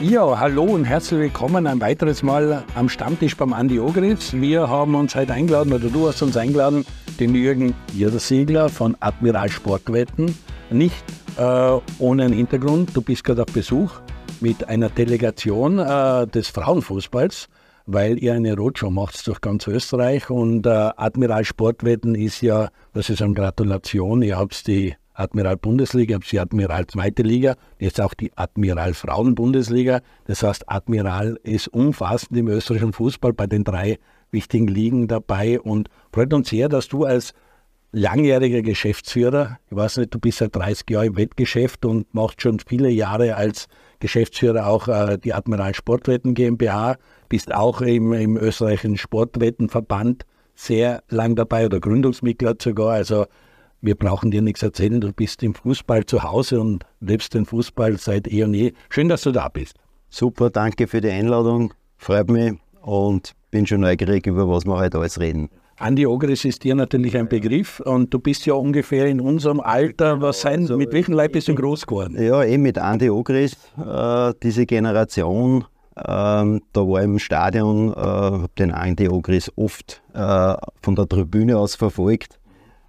Ja, hallo und herzlich willkommen ein weiteres Mal am Stammtisch beim Andi Ogritz. Wir haben uns heute eingeladen, oder du hast uns eingeladen, den Jürgen Jedersegler von Admiral Sportwetten. Nicht äh, ohne einen Hintergrund, du bist gerade auf Besuch mit einer Delegation äh, des Frauenfußballs, weil ihr eine Roadshow macht durch ganz Österreich und äh, Admiral Sportwetten ist ja, das ist eine Gratulation, ihr habt die Admiral Bundesliga, die Admiral Zweite Liga, jetzt auch die Admiral Frauen Bundesliga. Das heißt, Admiral ist umfassend im österreichischen Fußball bei den drei wichtigen Ligen dabei und freut uns sehr, dass du als langjähriger Geschäftsführer, ich weiß nicht, du bist seit 30 Jahren im Wettgeschäft und machst schon viele Jahre als Geschäftsführer auch äh, die Admiral Sportwetten GmbH, bist auch im, im österreichischen Sportwettenverband sehr lang dabei oder Gründungsmitglied sogar. Also wir brauchen dir nichts erzählen, du bist im Fußball zu Hause und lebst den Fußball seit eh und je. Schön, dass du da bist. Super, danke für die Einladung, freut mich und bin schon neugierig, über was wir heute alles reden. Andi Ogris ist dir natürlich ein Begriff und du bist ja ungefähr in unserem Alter. Was sein, also, mit welchem Leib bist du groß geworden? Ja, eben mit Andi Ogris, äh, diese Generation. Äh, da war ich im Stadion, äh, habe den Andi Ogris oft äh, von der Tribüne aus verfolgt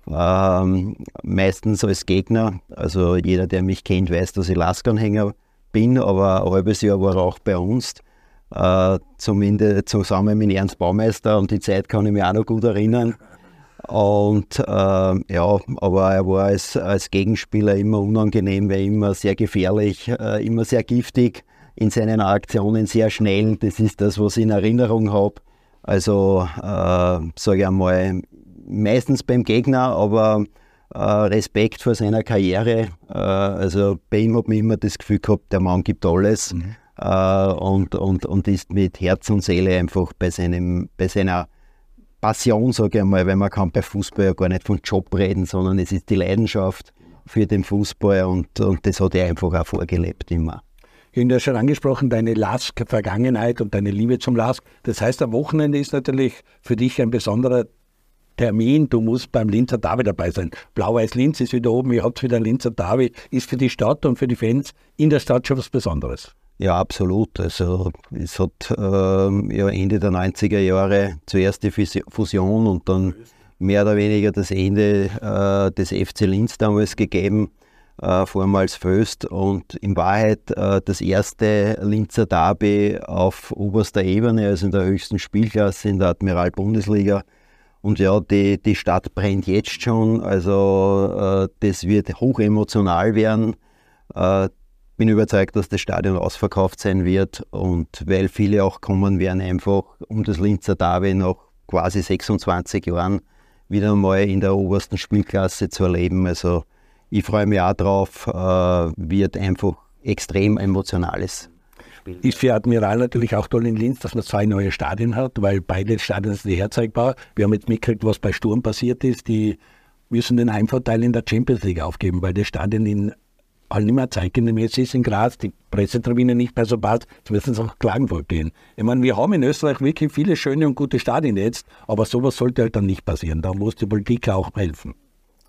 ähm, meistens als Gegner. Also jeder, der mich kennt, weiß, dass ich Laskanhänger bin, aber ein halbes Jahr war er auch bei uns. Äh, zumindest zusammen mit Ernst Baumeister und die Zeit kann ich mich auch noch gut erinnern. Und äh, ja, aber er war als, als Gegenspieler immer unangenehm, weil immer sehr gefährlich, äh, immer sehr giftig, in seinen Aktionen sehr schnell. Das ist das, was ich in Erinnerung habe. Also äh, sage ich einmal, meistens beim Gegner, aber äh, Respekt vor seiner Karriere. Äh, also bei ihm hat man immer das Gefühl gehabt, der Mann gibt alles mhm. äh, und, und, und ist mit Herz und Seele einfach bei, seinem, bei seiner Passion, sage ich einmal, weil man kann bei Fußball ja gar nicht von Job reden, sondern es ist die Leidenschaft für den Fußball und, und das hat er einfach auch vorgelebt immer. Ich habe ja schon angesprochen, deine Lask-Vergangenheit und deine Liebe zum Lask. Das heißt, am Wochenende ist natürlich für dich ein besonderer Termin, du musst beim Linzer Derby dabei sein. Blau-Weiß Linz ist wieder oben, ihr habt wieder Linzer Derby, ist für die Stadt und für die Fans in der Stadt schon was Besonderes. Ja, absolut. Also es hat äh, ja Ende der 90er Jahre zuerst die Fusion und dann mehr oder weniger das Ende äh, des FC Linz damals gegeben, äh, vormals Föst und in Wahrheit äh, das erste Linzer Derby auf oberster Ebene, also in der höchsten Spielklasse in der Admiral Bundesliga und ja, die, die Stadt brennt jetzt schon, also äh, das wird hoch emotional werden. Äh, bin überzeugt, dass das Stadion ausverkauft sein wird und weil viele auch kommen werden, einfach um das Linzer Derby nach quasi 26 Jahren wieder mal in der obersten Spielklasse zu erleben. Also ich freue mich auch drauf, äh, wird einfach extrem emotionales Spiel. Ist für Admiral natürlich auch toll in Linz, dass man zwei neue Stadien hat, weil beide Stadien sind herzeigbar. Wir haben jetzt mitgekriegt, was bei Sturm passiert ist. Die müssen den Heimvorteil in der Champions League aufgeben, weil das Stadion in halt nicht mehr zeitgemäß ist in Graz, die Pressetribüne nicht mehr so passt, jetzt müssen sie auch Klagenfurt gehen. Ich meine, wir haben in Österreich wirklich viele schöne und gute Stadien jetzt, aber sowas sollte halt dann nicht passieren. Da muss die Politik auch helfen.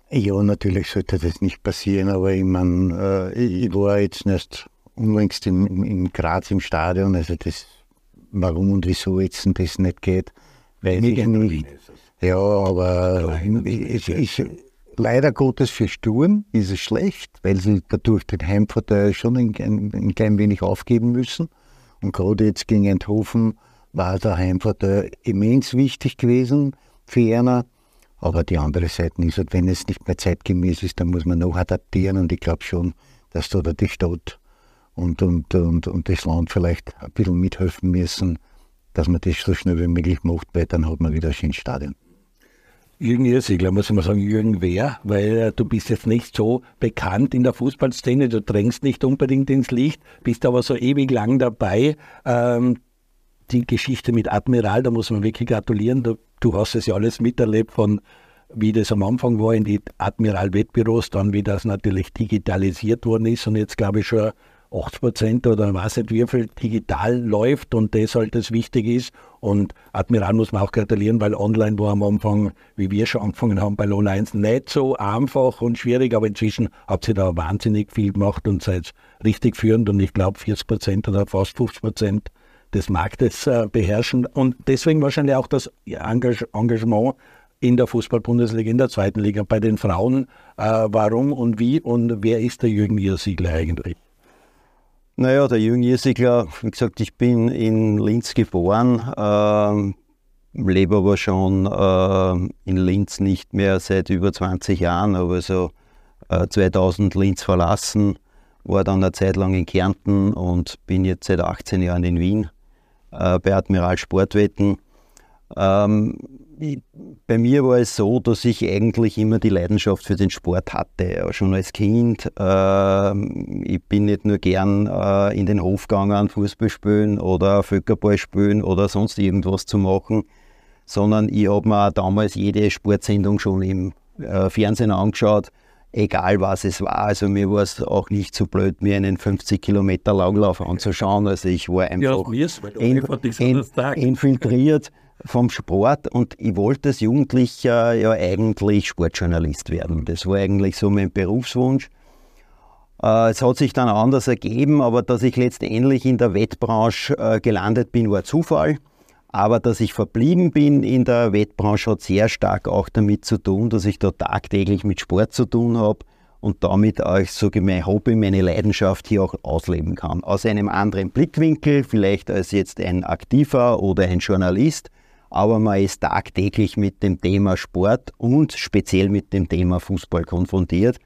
Ja, natürlich sollte das nicht passieren, aber ich meine, äh, ich war jetzt erst unlängst in, in Graz im Stadion. Also das, warum und wieso jetzt das nicht geht, weiß ich nicht. Ja, aber es ist leider Gottes für Sturm ist es schlecht, weil sie dadurch den Heimvorteil schon ein, ein, ein klein wenig aufgeben müssen. Und gerade jetzt gegen Enthofen war der Heimvorteil immens wichtig gewesen für Erna. Aber die andere Seite ist halt, wenn es nicht mehr zeitgemäß ist, dann muss man noch adaptieren. Und ich glaube schon, dass da die Stadt und, und, und, und das Land vielleicht ein bisschen mithelfen müssen, dass man das so schnell wie möglich macht, weil dann hat man wieder ein schönes Stadion. Jürgen Irsigler, muss ich mal sagen, Jürgen wer? Weil äh, du bist jetzt nicht so bekannt in der Fußballszene, du drängst nicht unbedingt ins Licht, bist aber so ewig lang dabei. Ähm, die Geschichte mit Admiral, da muss man wirklich gratulieren. Du, du hast es ja alles miterlebt von wie das am Anfang war in die Admiral-Wettbüros, dann wie das natürlich digitalisiert worden ist und jetzt glaube ich schon 80 Prozent oder weiß nicht wie viel digital läuft und das halt das wichtig ist. Und Admiral muss man auch gratulieren, weil online war am Anfang, wie wir schon angefangen haben bei Low 1, nicht so einfach und schwierig, aber inzwischen habt ihr da wahnsinnig viel gemacht und seid richtig führend und ich glaube 40 Prozent oder fast 50 Prozent des Marktes äh, beherrschen und deswegen wahrscheinlich auch das Engagement in der Fußball-Bundesliga, in der zweiten Liga, bei den Frauen. Äh, warum und wie und wer ist der Jürgen Iersiegler eigentlich? Naja, der Jürgen Iersiegler, wie gesagt, ich bin in Linz geboren, äh, lebe aber schon äh, in Linz nicht mehr seit über 20 Jahren, habe also 2000 Linz verlassen, war dann eine Zeit lang in Kärnten und bin jetzt seit 18 Jahren in Wien äh, bei Admiral Sportwetten. Ähm, bei mir war es so, dass ich eigentlich immer die Leidenschaft für den Sport hatte, schon als Kind. Ähm, ich bin nicht nur gern äh, in den Hof gegangen, Fußball spielen oder Völkerball spielen oder sonst irgendwas zu machen, sondern ich habe mir damals jede Sportsendung schon im äh, Fernsehen angeschaut, egal was es war. Also mir war es auch nicht so blöd, mir einen 50 Kilometer Langlauf anzuschauen. Also ich war einfach ja, in, in, infiltriert vom Sport und ich wollte als Jugendlicher ja eigentlich Sportjournalist werden. Das war eigentlich so mein Berufswunsch. Äh, es hat sich dann anders ergeben, aber dass ich letztendlich in der Wettbranche äh, gelandet bin, war Zufall. Aber dass ich verblieben bin in der Wettbranche, hat sehr stark auch damit zu tun, dass ich da tagtäglich mit Sport zu tun habe und damit auch so mein Hobby, meine Leidenschaft hier auch ausleben kann. Aus einem anderen Blickwinkel, vielleicht als jetzt ein Aktiver oder ein Journalist, aber man ist tagtäglich mit dem Thema Sport und speziell mit dem Thema Fußball konfrontiert.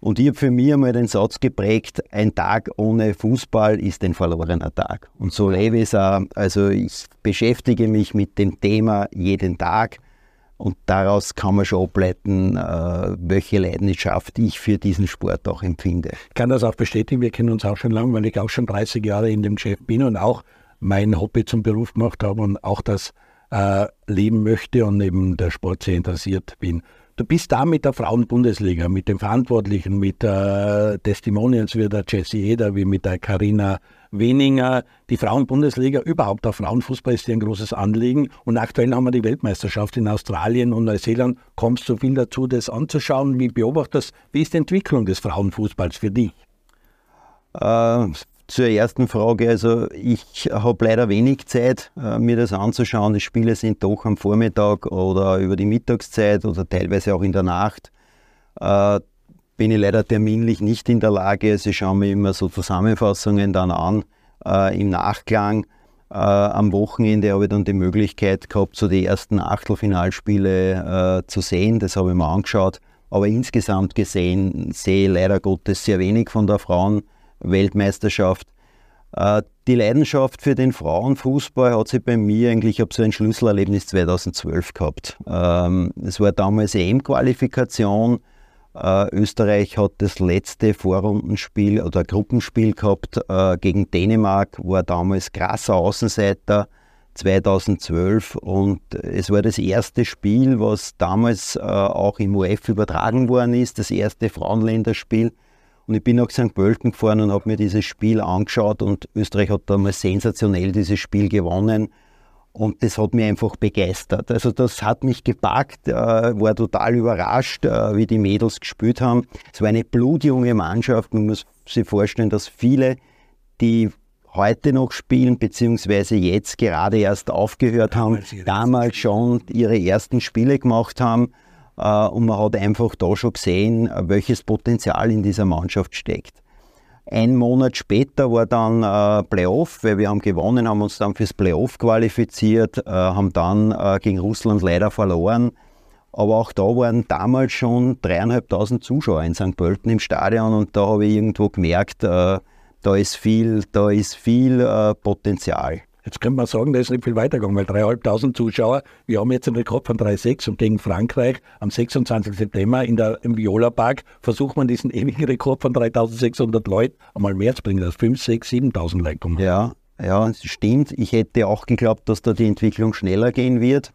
Und ich habe für mich einmal den Satz geprägt, ein Tag ohne Fußball ist ein verlorener Tag. Und so lebe ich es auch. Also ich beschäftige mich mit dem Thema jeden Tag und daraus kann man schon ableiten, äh, welche Leidenschaft ich für diesen Sport auch empfinde. Ich kann das auch bestätigen, wir kennen uns auch schon lange, weil ich auch schon 30 Jahre in dem Geschäft bin und auch mein Hobby zum Beruf gemacht habe und auch das äh, leben möchte und neben der Sport sehr interessiert bin. Du bist da mit der Frauenbundesliga, mit den Verantwortlichen, mit äh, Testimonials wie der Jesse Eder, wie mit der Karina Weninger. Die Frauenbundesliga, überhaupt der Frauenfußball ist dir ein großes Anliegen. Und aktuell haben wir die Weltmeisterschaft in Australien und Neuseeland. Kommst du viel dazu, das anzuschauen? Wie beobachtest du, wie ist die Entwicklung des Frauenfußballs für dich? Äh, zur ersten Frage, also ich habe leider wenig Zeit, äh, mir das anzuschauen. Die Spiele sind doch am Vormittag oder über die Mittagszeit oder teilweise auch in der Nacht. Äh, bin ich leider terminlich nicht in der Lage. Sie schauen mir immer so Zusammenfassungen dann an äh, im Nachklang. Am Wochenende habe ich dann die Möglichkeit gehabt, so die ersten Achtelfinalspiele zu sehen. Das habe ich mir angeschaut. Aber insgesamt gesehen sehe ich leider Gottes sehr wenig von der Frauen. Weltmeisterschaft. Äh, die Leidenschaft für den Frauenfußball hat sich bei mir eigentlich, ich habe so ein Schlüsselerlebnis 2012 gehabt. Ähm, es war damals EM-Qualifikation. Äh, Österreich hat das letzte Vorrundenspiel oder Gruppenspiel gehabt äh, gegen Dänemark, war damals krasser Außenseiter 2012 und es war das erste Spiel, was damals auch im UF übertragen worden ist, das erste Frauenländerspiel. Und ich bin nach St. Pölten gefahren und habe mir dieses Spiel angeschaut und Österreich hat damals sensationell dieses Spiel gewonnen. Und das hat mich einfach begeistert. Also das hat mich gepackt, äh, war total überrascht, äh, wie die Mädels gespielt haben. Es war eine blutjunge Mannschaft. Man muss sich vorstellen, dass viele, die heute noch spielen, beziehungsweise jetzt gerade erst aufgehört haben, damals schon ihre ersten Spiele gemacht haben. Äh, und man hat einfach da schon gesehen, welches Potenzial in dieser Mannschaft steckt. Ein Monat später war dann äh, Playoff, weil wir haben gewonnen, haben uns dann fürs Playoff qualifiziert, äh, haben dann äh, gegen Russland leider verloren. Aber auch da waren damals schon dreieinhalbtausend Zuschauer in St. Pölten im Stadion und da habe ich irgendwo gemerkt, äh, da ist viel, da ist viel äh, Potenzial. Jetzt könnte man sagen, da ist nicht viel weitergegangen, weil 3.500 Zuschauer, wir haben jetzt einen Rekord von 3,6 und gegen Frankreich am 26. September in der, im Viola Park versucht man diesen ewigen Rekord von 3.600 Leuten einmal mehr zu bringen, dass 5, 6, 7.000 Leute kommen. Ja, ja, stimmt. Ich hätte auch geglaubt, dass da die Entwicklung schneller gehen wird.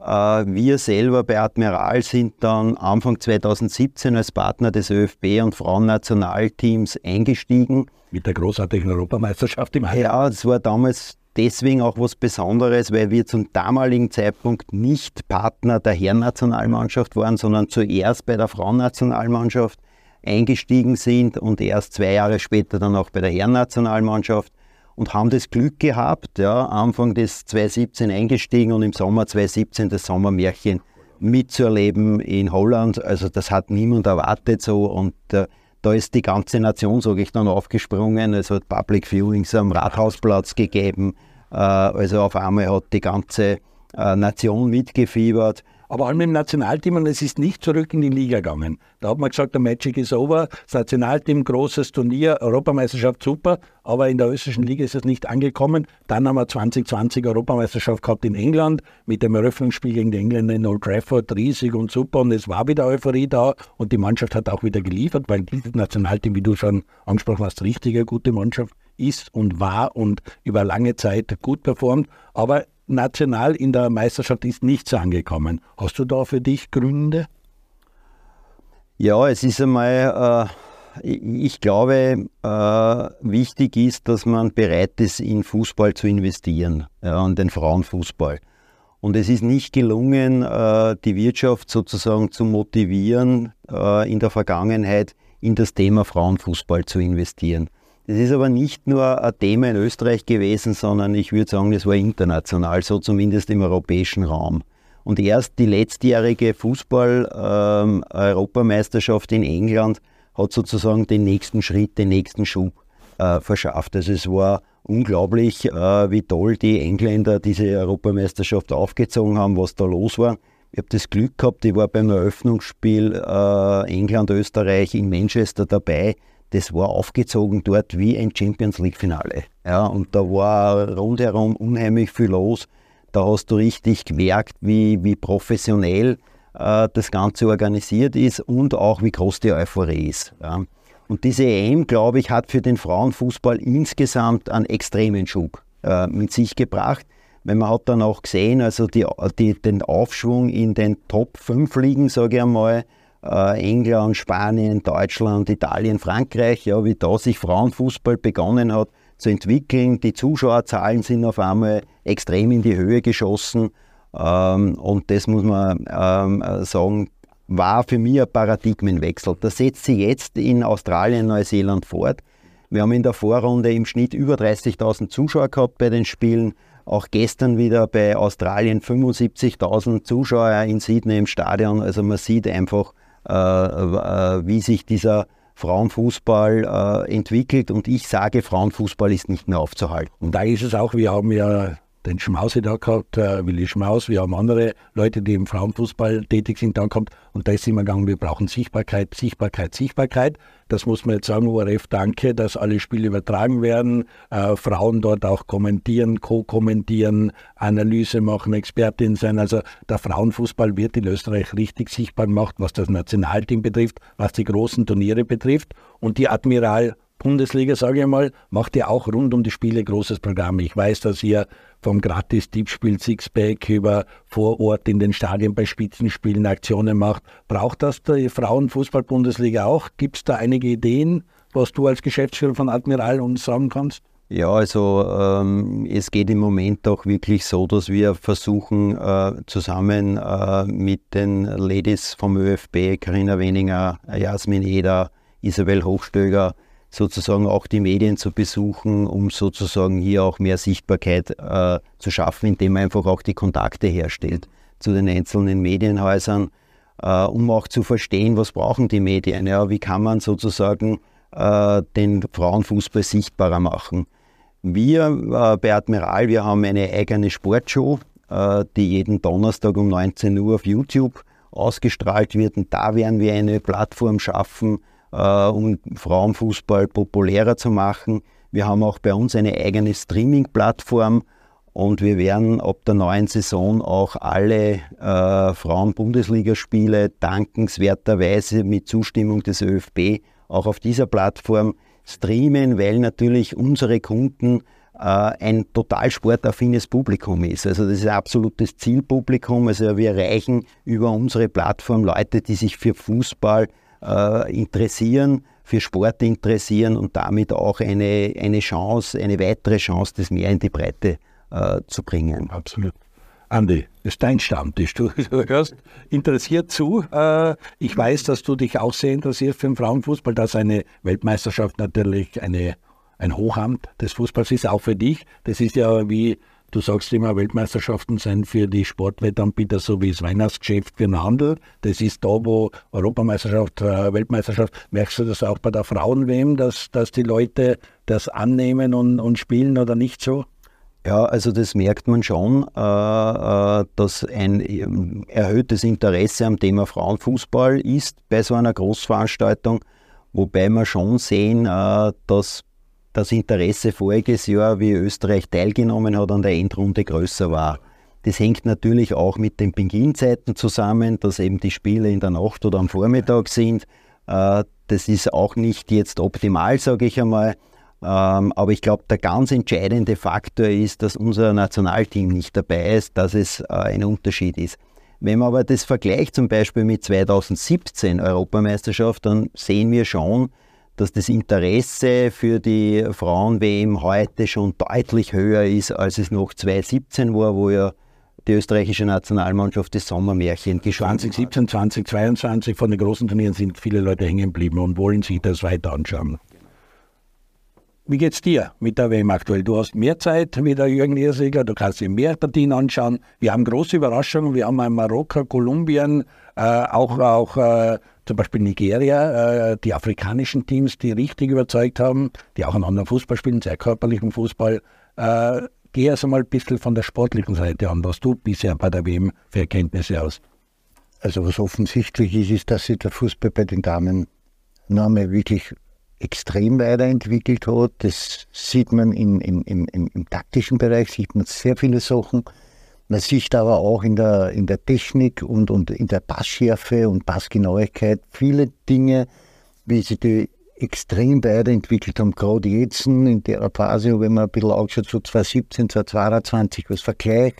Äh, wir selber bei Admiral sind dann Anfang 2017 als Partner des ÖFB und Frauennationalteams eingestiegen. Mit der großartigen Europameisterschaft im Heim. Ja, das war damals deswegen auch was Besonderes, weil wir zum damaligen Zeitpunkt nicht Partner der Herrennationalmannschaft waren, sondern zuerst bei der Frauennationalmannschaft eingestiegen sind und erst zwei Jahre später dann auch bei der Herrennationalmannschaft und haben das Glück gehabt, ja, Anfang des 2017 eingestiegen und im Sommer 2017 das Sommermärchen mitzuerleben in Holland. Also das hat niemand erwartet so und äh, da ist die ganze Nation, sage ich dann, aufgesprungen. Es hat Public Viewings am Rathausplatz gegeben. Äh, also auf einmal hat die ganze äh, Nation mitgefiebert. Aber allem im Nationalteam und es ist nicht zurück in die Liga gegangen. Da hat man gesagt, der Magic ist over, das Nationalteam, großes Turnier, Europameisterschaft super, aber in der österreichischen Liga ist es nicht angekommen. Dann haben wir 2020 Europameisterschaft gehabt in England mit dem Eröffnungsspiel gegen die Engländer in Old Trafford, riesig und super. Und es war wieder Euphorie da. Und die Mannschaft hat auch wieder geliefert, weil dieses Nationalteam, wie du schon angesprochen hast, richtig eine gute Mannschaft ist und war und über lange Zeit gut performt. Aber national in der Meisterschaft ist nichts angekommen. Hast du da für dich Gründe? Ja, es ist einmal, äh, ich glaube, äh, wichtig ist, dass man bereit ist, in Fußball zu investieren, ja, in den Frauenfußball. Und es ist nicht gelungen, äh, die Wirtschaft sozusagen zu motivieren, äh, in der Vergangenheit in das Thema Frauenfußball zu investieren. Das ist aber nicht nur ein Thema in Österreich gewesen, sondern ich würde sagen, das war international, so zumindest im europäischen Raum. Und erst die letztjährige Fußball-Europameisterschaft ähm, in England hat sozusagen den nächsten Schritt, den nächsten Schub äh, verschafft. Also es war unglaublich, äh, wie toll die Engländer diese Europameisterschaft aufgezogen haben, was da los war. Ich habe das Glück gehabt, ich war beim Eröffnungsspiel äh, England-Österreich in Manchester dabei das war aufgezogen dort wie ein Champions League-Finale. Ja, und da war rundherum unheimlich viel los. Da hast du richtig gemerkt, wie, wie professionell äh, das Ganze organisiert ist und auch wie groß die Euphorie ist. Ja. Und diese EM, glaube ich, hat für den Frauenfußball insgesamt einen extremen Schub äh, mit sich gebracht. Weil man hat dann auch gesehen, also die, die, den Aufschwung in den Top 5 Ligen, sage ich einmal, England, Spanien, Deutschland, Italien, Frankreich, ja, wie da sich Frauenfußball begonnen hat zu entwickeln. Die Zuschauerzahlen sind auf einmal extrem in die Höhe geschossen. Ähm, und das muss man ähm, sagen, war für mich ein Paradigmenwechsel. Das setzt sich jetzt in Australien, Neuseeland fort. Wir haben in der Vorrunde im Schnitt über 30.000 Zuschauer gehabt bei den Spielen. Auch gestern wieder bei Australien 75.000 Zuschauer in Sydney im Stadion. Also man sieht einfach, äh, äh, wie sich dieser Frauenfußball äh, entwickelt. Und ich sage, Frauenfußball ist nicht mehr aufzuhalten. Und da ist es auch, wir haben ja den Schmause da gehabt, äh, Willi Schmaus, wir haben andere Leute, die im Frauenfußball tätig sind, da gehabt und da ist immer gegangen, wir brauchen Sichtbarkeit, Sichtbarkeit, Sichtbarkeit. Das muss man jetzt sagen, ORF, danke, dass alle Spiele übertragen werden, äh, Frauen dort auch kommentieren, co-kommentieren, Analyse machen, Expertin sein. Also der Frauenfußball wird in Österreich richtig sichtbar gemacht, was das Nationalteam betrifft, was die großen Turniere betrifft und die Admiral Bundesliga, sage ich mal, macht ja auch rund um die Spiele großes Programm. Ich weiß, dass ihr vom Gratis-Tippspiel Sixpack über vor Ort in den Stadien bei Spitzenspielen Aktionen macht. Braucht das die Frauenfußball-Bundesliga auch? Gibt es da einige Ideen, was du als Geschäftsführer von Admiral uns sagen kannst? Ja, also ähm, es geht im Moment auch wirklich so, dass wir versuchen, äh, zusammen äh, mit den Ladies vom ÖFB, Karina Weninger, Jasmin Eder, Isabel Hochstöger, sozusagen auch die Medien zu besuchen, um sozusagen hier auch mehr Sichtbarkeit äh, zu schaffen, indem man einfach auch die Kontakte herstellt zu den einzelnen Medienhäusern, äh, um auch zu verstehen, was brauchen die Medien, ja, wie kann man sozusagen äh, den Frauenfußball sichtbarer machen. Wir äh, bei Admiral, wir haben eine eigene Sportshow, äh, die jeden Donnerstag um 19 Uhr auf YouTube ausgestrahlt wird und da werden wir eine Plattform schaffen, um Frauenfußball populärer zu machen. Wir haben auch bei uns eine eigene Streaming-Plattform und wir werden ab der neuen Saison auch alle äh, Frauen-Bundesligaspiele dankenswerterweise mit Zustimmung des ÖFB auch auf dieser Plattform streamen, weil natürlich unsere Kunden äh, ein total sportaffines Publikum ist. Also das ist ein absolutes Zielpublikum. Also wir erreichen über unsere Plattform Leute, die sich für Fußball äh, interessieren, für Sport interessieren und damit auch eine, eine Chance, eine weitere Chance, das mehr in die Breite äh, zu bringen. Absolut. Andi, das ist dein Stammtisch. Du, hörst interessiert zu. Äh, ich weiß, dass du dich auch sehr interessierst für den Frauenfußball, dass eine Weltmeisterschaft natürlich eine, ein Hochamt des Fußballs ist, auch für dich. Das ist ja wie Du sagst immer, Weltmeisterschaften sind für die Sportwettanbieter so wie das Weihnachtsgeschäft für den Handel. Das ist da, wo Europameisterschaft, äh, Weltmeisterschaft, merkst du das auch bei der Frauen-WM, dass, dass die Leute das annehmen und, und spielen oder nicht so? Ja, also das merkt man schon, äh, äh, dass ein ähm, erhöhtes Interesse am Thema Frauenfußball ist bei so einer Großveranstaltung, wobei wir schon sehen, äh, dass das Interesse voriges Jahr, wie Österreich teilgenommen hat, an der Endrunde größer war. Das hängt natürlich auch mit den Beginnzeiten zusammen, dass eben die Spiele in der Nacht oder am Vormittag sind. Das ist auch nicht jetzt optimal, sage ich einmal. Ähm, aber ich glaube, der ganz entscheidende Faktor ist, dass unser Nationalteam nicht dabei ist, dass es äh, ein Unterschied ist. Wenn man aber das vergleicht zum Beispiel mit 2017 Europameisterschaft, dann sehen wir schon, dass das Interesse für die Frauen-WM heute schon deutlich höher ist, als es noch 2017 war, wo ja die österreichische Nationalmannschaft das Sommermärchen geschaut 2017, 2022 von den großen Turnieren sind viele Leute hängen geblieben und wollen sich das weiter anschauen. Wie geht's dir mit der WM aktuell? Du hast mehr Zeit wie der Jürgen Niersegler, du kannst dir mehr Partien anschauen. Wir haben große Überraschungen. Wir haben Marokko, Kolumbien, äh, auch, auch äh, zum Beispiel Nigeria, äh, die afrikanischen Teams, die richtig überzeugt haben, die auch einen anderen Fußball spielen, sehr körperlichen Fußball. Äh, geh also mal ein bisschen von der sportlichen Seite an, was du bisher bei der WM für Erkenntnisse hast. Also was offensichtlich ist, ist, dass sich der Fußball bei den Damen noch einmal wirklich extrem weiterentwickelt hat. Das sieht man in, in, in, im taktischen Bereich, sieht man sehr viele Sachen. Man sieht aber auch in der, in der Technik und, und in der Passschärfe und Passgenauigkeit viele Dinge, wie sie die extrem weiterentwickelt haben, gerade jetzt in der Phase, wenn man ein bisschen ausschaut, so 2017, 2022 als Vergleich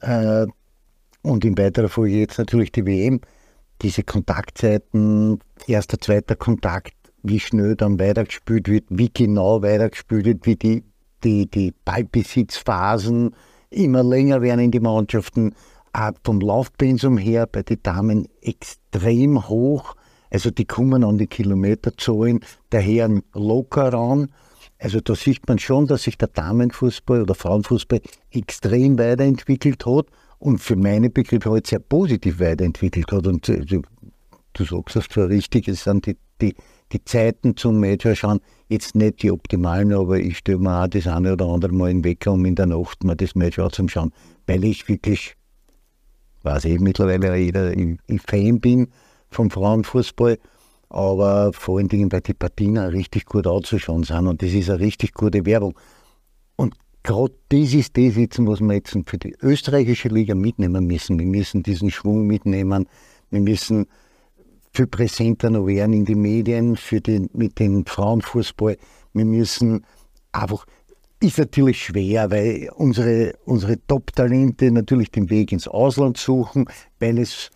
äh, und in weiterer Folge jetzt natürlich die WM, diese Kontaktzeiten, erster, zweiter Kontakt, wie schnell dann weitergespielt wird, wie genau weitergespielt wird, wie die, die, die Ballbesitzphasen immer länger werden die Mannschaften. Auch vom Laufpensum her bei den Damen extrem hoch. Also die kommen an die Kilometerzahlen der Herren locker ran. Also da sieht man schon, dass sich der Damenfußball oder Frauenfußball extrem weiterentwickelt hat und für meine Begriffe halt sehr positiv weiterentwickelt hat. Und äh, du, du sagst das zwar richtig, es sind die, die die Zeiten zum Match schauen, jetzt nicht die optimalen, aber ich stelle mir auch das eine oder andere Mal in Wecker, um in der Nacht mal das Match anzuschauen, weil ich wirklich, weiß ich mittlerweile jeder, ich, ich Fan bin vom Frauenfußball, aber vor allen Dingen, weil die Partien auch richtig gut anzuschauen sind und das ist eine richtig gute Werbung. Und gerade das ist das jetzt, was wir jetzt für die österreichische Liga mitnehmen müssen. Wir müssen diesen Schwung mitnehmen, wir müssen viel präsenter noch werden in den Medien für den, mit dem Frauenfußball. Wir müssen einfach, ist natürlich schwer, weil unsere, unsere Top-Talente natürlich den Weg ins Ausland suchen, weil es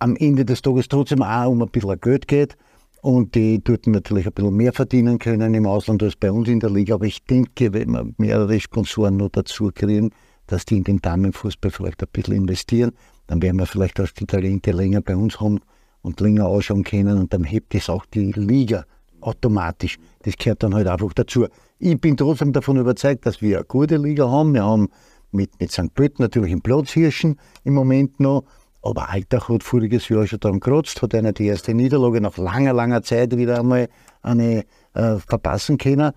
am Ende des Tages trotzdem auch um ein bisschen Geld geht und die dort natürlich ein bisschen mehr verdienen können im Ausland als bei uns in der Liga. Aber ich denke, wenn wir mehrere Sponsoren noch dazu kriegen, dass die in den Damenfußball vielleicht ein bisschen investieren, dann werden wir vielleicht auch die Talente länger bei uns haben und länger anschauen können und dann hebt es auch die Liga automatisch. Das gehört dann halt einfach dazu. Ich bin trotzdem davon überzeugt, dass wir eine gute Liga haben. Wir haben mit, mit St. Pölten natürlich einen Platzhirschen im Moment noch, aber Altach hat voriges Jahr schon daran gekratzt, hat einer die erste Niederlage nach langer, langer Zeit wieder einmal eine äh, verpassen können.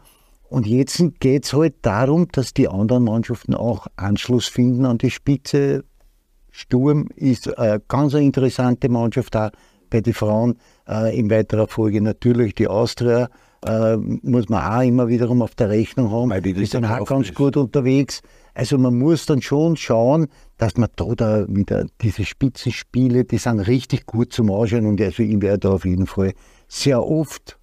Und jetzt geht es halt darum, dass die anderen Mannschaften auch Anschluss finden an die Spitze. Sturm ist eine ganz interessante Mannschaft da bei den Frauen. Äh, in weiterer Folge natürlich die Austria. Äh, muss man auch immer wiederum auf der Rechnung haben. Weil die, die sind auch ganz ist. gut unterwegs. Also man muss dann schon schauen, dass man da, da wieder diese Spitzenspiele, die sind richtig gut zum Anschauen und also ich werde da auf jeden Fall sehr oft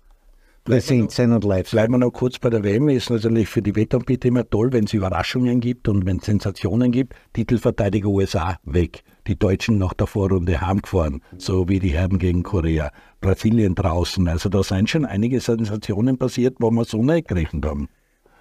präsent sein und live sein. Bleiben wir noch kurz bei der WM. Ist natürlich für die Wettanbieter immer toll, wenn es Überraschungen gibt und wenn es Sensationen gibt. Titelverteidiger USA weg. Die Deutschen nach der Vorrunde heimgefahren, so wie die Herren gegen Korea. Brasilien draußen. Also da sind schon einige Sensationen passiert, wo wir so nicht gerechnet haben.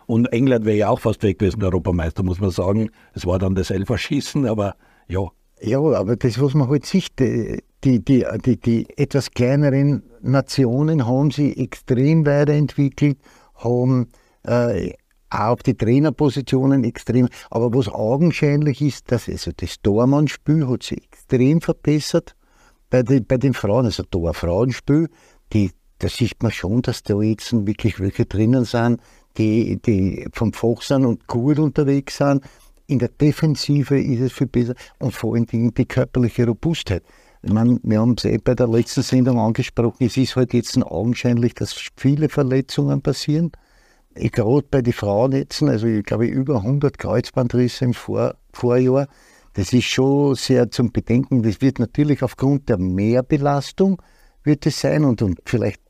Und England wäre ja auch fast weg gewesen, der Europameister, muss man sagen. Es war dann das Elferschießen, aber ja. Ja, aber das, was man halt sieht, die, die, die, die, die etwas kleineren Nationen haben sich extrem weiterentwickelt, haben äh, auch auf die Trainerpositionen extrem. Aber was augenscheinlich ist, dass also das Tormannspiel hat sich extrem verbessert bei, die, bei den Frauen, also Tor-Frauenspiel. Die, da sieht man schon, dass da jetzt wirklich welche drinnen sind, die, die vom Fach sind und gut unterwegs sind. In der Defensive ist es viel besser und vor allen Dingen die körperliche Robustheit. Ich meine, wir haben es eh bei der letzten Sendung angesprochen, es ist halt jetzt augenscheinlich, dass viele Verletzungen passieren. Gerade bei den Frauen also ich glaube über 100 Kreuzbandrisse im Vor Vorjahr, das ist schon sehr zum Bedenken. Das wird natürlich aufgrund der Mehrbelastung wird es sein und, und vielleicht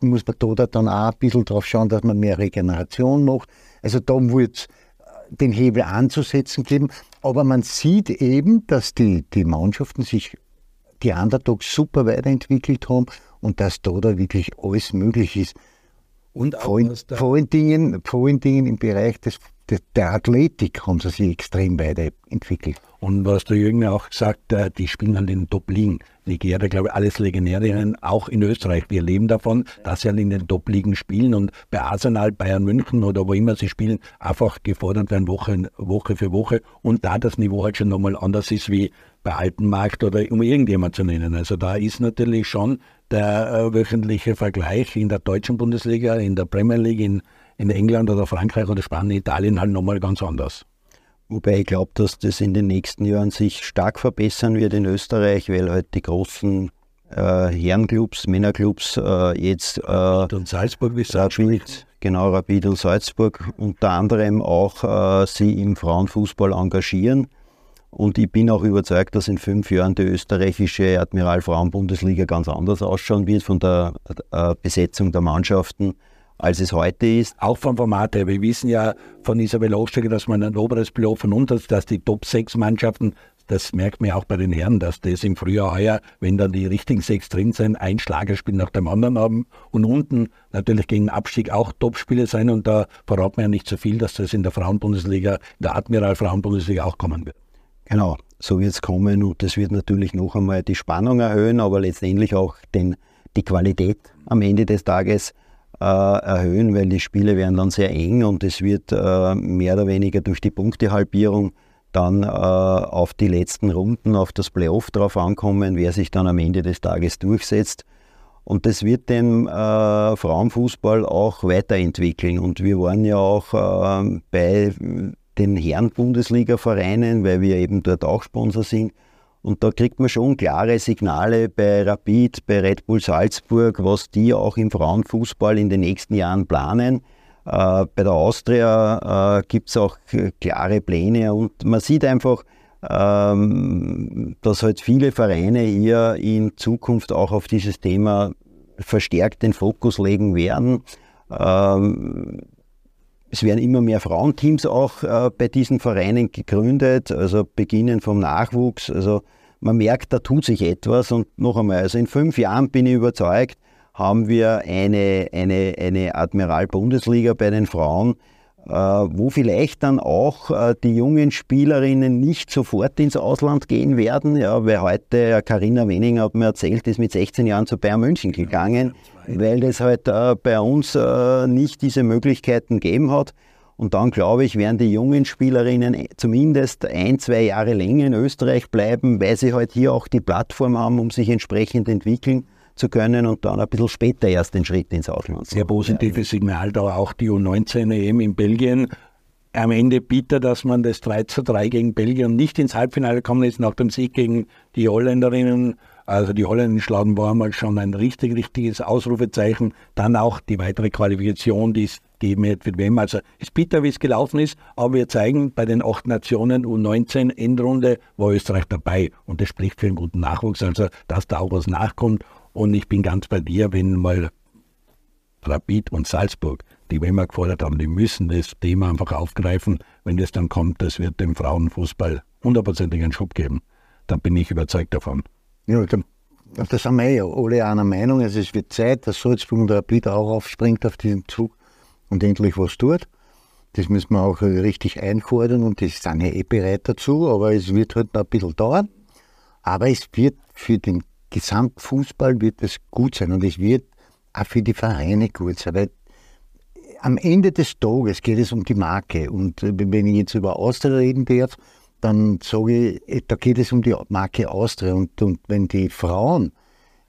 muss man da dann auch ein bisschen drauf schauen, dass man mehr Regeneration macht. Also da wird es äh, den Hebel anzusetzen geben. Aber man sieht eben, dass die, die Mannschaften sich, die Underdogs super weiterentwickelt haben und dass da, da wirklich alles möglich ist. Und vor, vor, allen Dingen, vor allen Dingen im Bereich des, der Athletik haben sie sich extrem weiterentwickelt. Und was der Jürgen auch gesagt, äh, die spielen an den Top-Ligen. Nigeria, glaube ich, alles Legionärinnen, auch in Österreich. Wir leben davon, dass sie in den Top-Ligen spielen und bei Arsenal, Bayern München oder wo immer sie spielen, einfach gefordert werden Woche, Woche für Woche. Und da das Niveau halt schon nochmal anders ist wie bei Altenmarkt oder um irgendjemand zu nennen. Also da ist natürlich schon der äh, wöchentliche Vergleich in der deutschen Bundesliga, in der Premier League, in, in England oder Frankreich oder Spanien, Italien halt nochmal ganz anders. Wobei ich glaube, dass das in den nächsten Jahren sich stark verbessern wird in Österreich, weil halt die großen äh, Herrenclubs, Männerclubs äh, jetzt äh, und Salzburg wie Rapid, genau Rapid und Salzburg unter anderem auch äh, sie im Frauenfußball engagieren. Und ich bin auch überzeugt, dass in fünf Jahren die österreichische Admiral Frauen-Bundesliga ganz anders ausschauen wird von der äh, Besetzung der Mannschaften als es heute ist. Auch vom Format her. Wir wissen ja von Isabel Osteiger, dass man ein oberes Playoff von uns hat, dass die Top 6 Mannschaften, das merkt man auch bei den Herren, dass das im Frühjahr heuer, wenn dann die richtigen sechs drin sind, ein Schlagerspiel nach dem anderen haben und unten natürlich gegen Abstieg auch Topspiele sein und da verraten wir ja nicht so viel, dass das in der Frauenbundesliga, in der Admiral Frauenbundesliga auch kommen wird. Genau, so wird es kommen und das wird natürlich noch einmal die Spannung erhöhen, aber letztendlich auch den, die Qualität am Ende des Tages äh, erhöhen, weil die Spiele werden dann sehr eng und es wird äh, mehr oder weniger durch die Punktehalbierung dann äh, auf die letzten Runden, auf das Playoff drauf ankommen, wer sich dann am Ende des Tages durchsetzt. Und das wird den äh, Frauenfußball auch weiterentwickeln. Und wir waren ja auch äh, bei den Herren-Bundesliga-Vereinen, weil wir eben dort auch Sponsor sind, und da kriegt man schon klare Signale bei Rapid, bei Red Bull Salzburg, was die auch im Frauenfußball in den nächsten Jahren planen. Äh, bei der Austria äh, gibt es auch klare Pläne und man sieht einfach, ähm, dass halt viele Vereine hier in Zukunft auch auf dieses Thema verstärkt den Fokus legen werden. Ähm, es werden immer mehr Frauenteams auch äh, bei diesen Vereinen gegründet, also beginnen vom Nachwuchs. Also man merkt, da tut sich etwas. Und noch einmal, also in fünf Jahren bin ich überzeugt, haben wir eine, eine, eine Admiral-Bundesliga bei den Frauen, wo vielleicht dann auch äh, die jungen Spielerinnen nicht sofort ins Ausland gehen werden, ja, weil heute Karina Wenning hat mir erzählt, ist mit 16 Jahren zu Bayern München gegangen, weil es halt äh, bei uns nicht diese Möglichkeiten gegeben hat. Und dann glaube ich, werden die jungen Spielerinnen zumindest ein, zwei Jahre länger in Österreich bleiben, weil sie halt hier auch die Plattform haben, um sich entsprechend entwickeln zu können und dann ein bisschen später erst den Schritt ins Ausland. Sehr positives Signal da auch die U19 EM in Belgien. Am Ende bitter, dass man das 3 zu 3 gegen Belgien nicht ins Halbfinale gekommen ist nach dem Sieg gegen die Holländerinnen. Also die Holländer schlagen war mal schon ein richtig, richtiges Ausrufezeichen. Dann auch die weitere Qualifikation, die es geben wird für wem. Also ist bitter, wie es gelaufen ist, aber wir zeigen bei den acht Nationen U19 Endrunde war Österreich dabei und das spricht für einen guten Nachwuchs, also dass da auch was nachkommt und ich bin ganz bei dir, wenn mal Rapid und Salzburg, die wir immer gefordert haben, die müssen das Thema einfach aufgreifen. Wenn das dann kommt, das wird dem Frauenfußball hundertprozentig einen Schub geben. da bin ich überzeugt davon. Ja, da, da sind wir ja alle einer Meinung. Also es wird Zeit, dass Salzburg und Rapid auch aufspringt auf diesen Zug und endlich was tut. Das müssen wir auch richtig einfordern und die sind ja eh bereit dazu, aber es wird halt noch ein bisschen dauern. Aber es wird für den Gesamtfußball wird es gut sein und es wird auch für die Vereine gut sein, weil am Ende des Tages geht es um die Marke. Und äh, wenn ich jetzt über Austria reden darf, dann sage ich, äh, da geht es um die Marke Austria. Und, und wenn die Frauen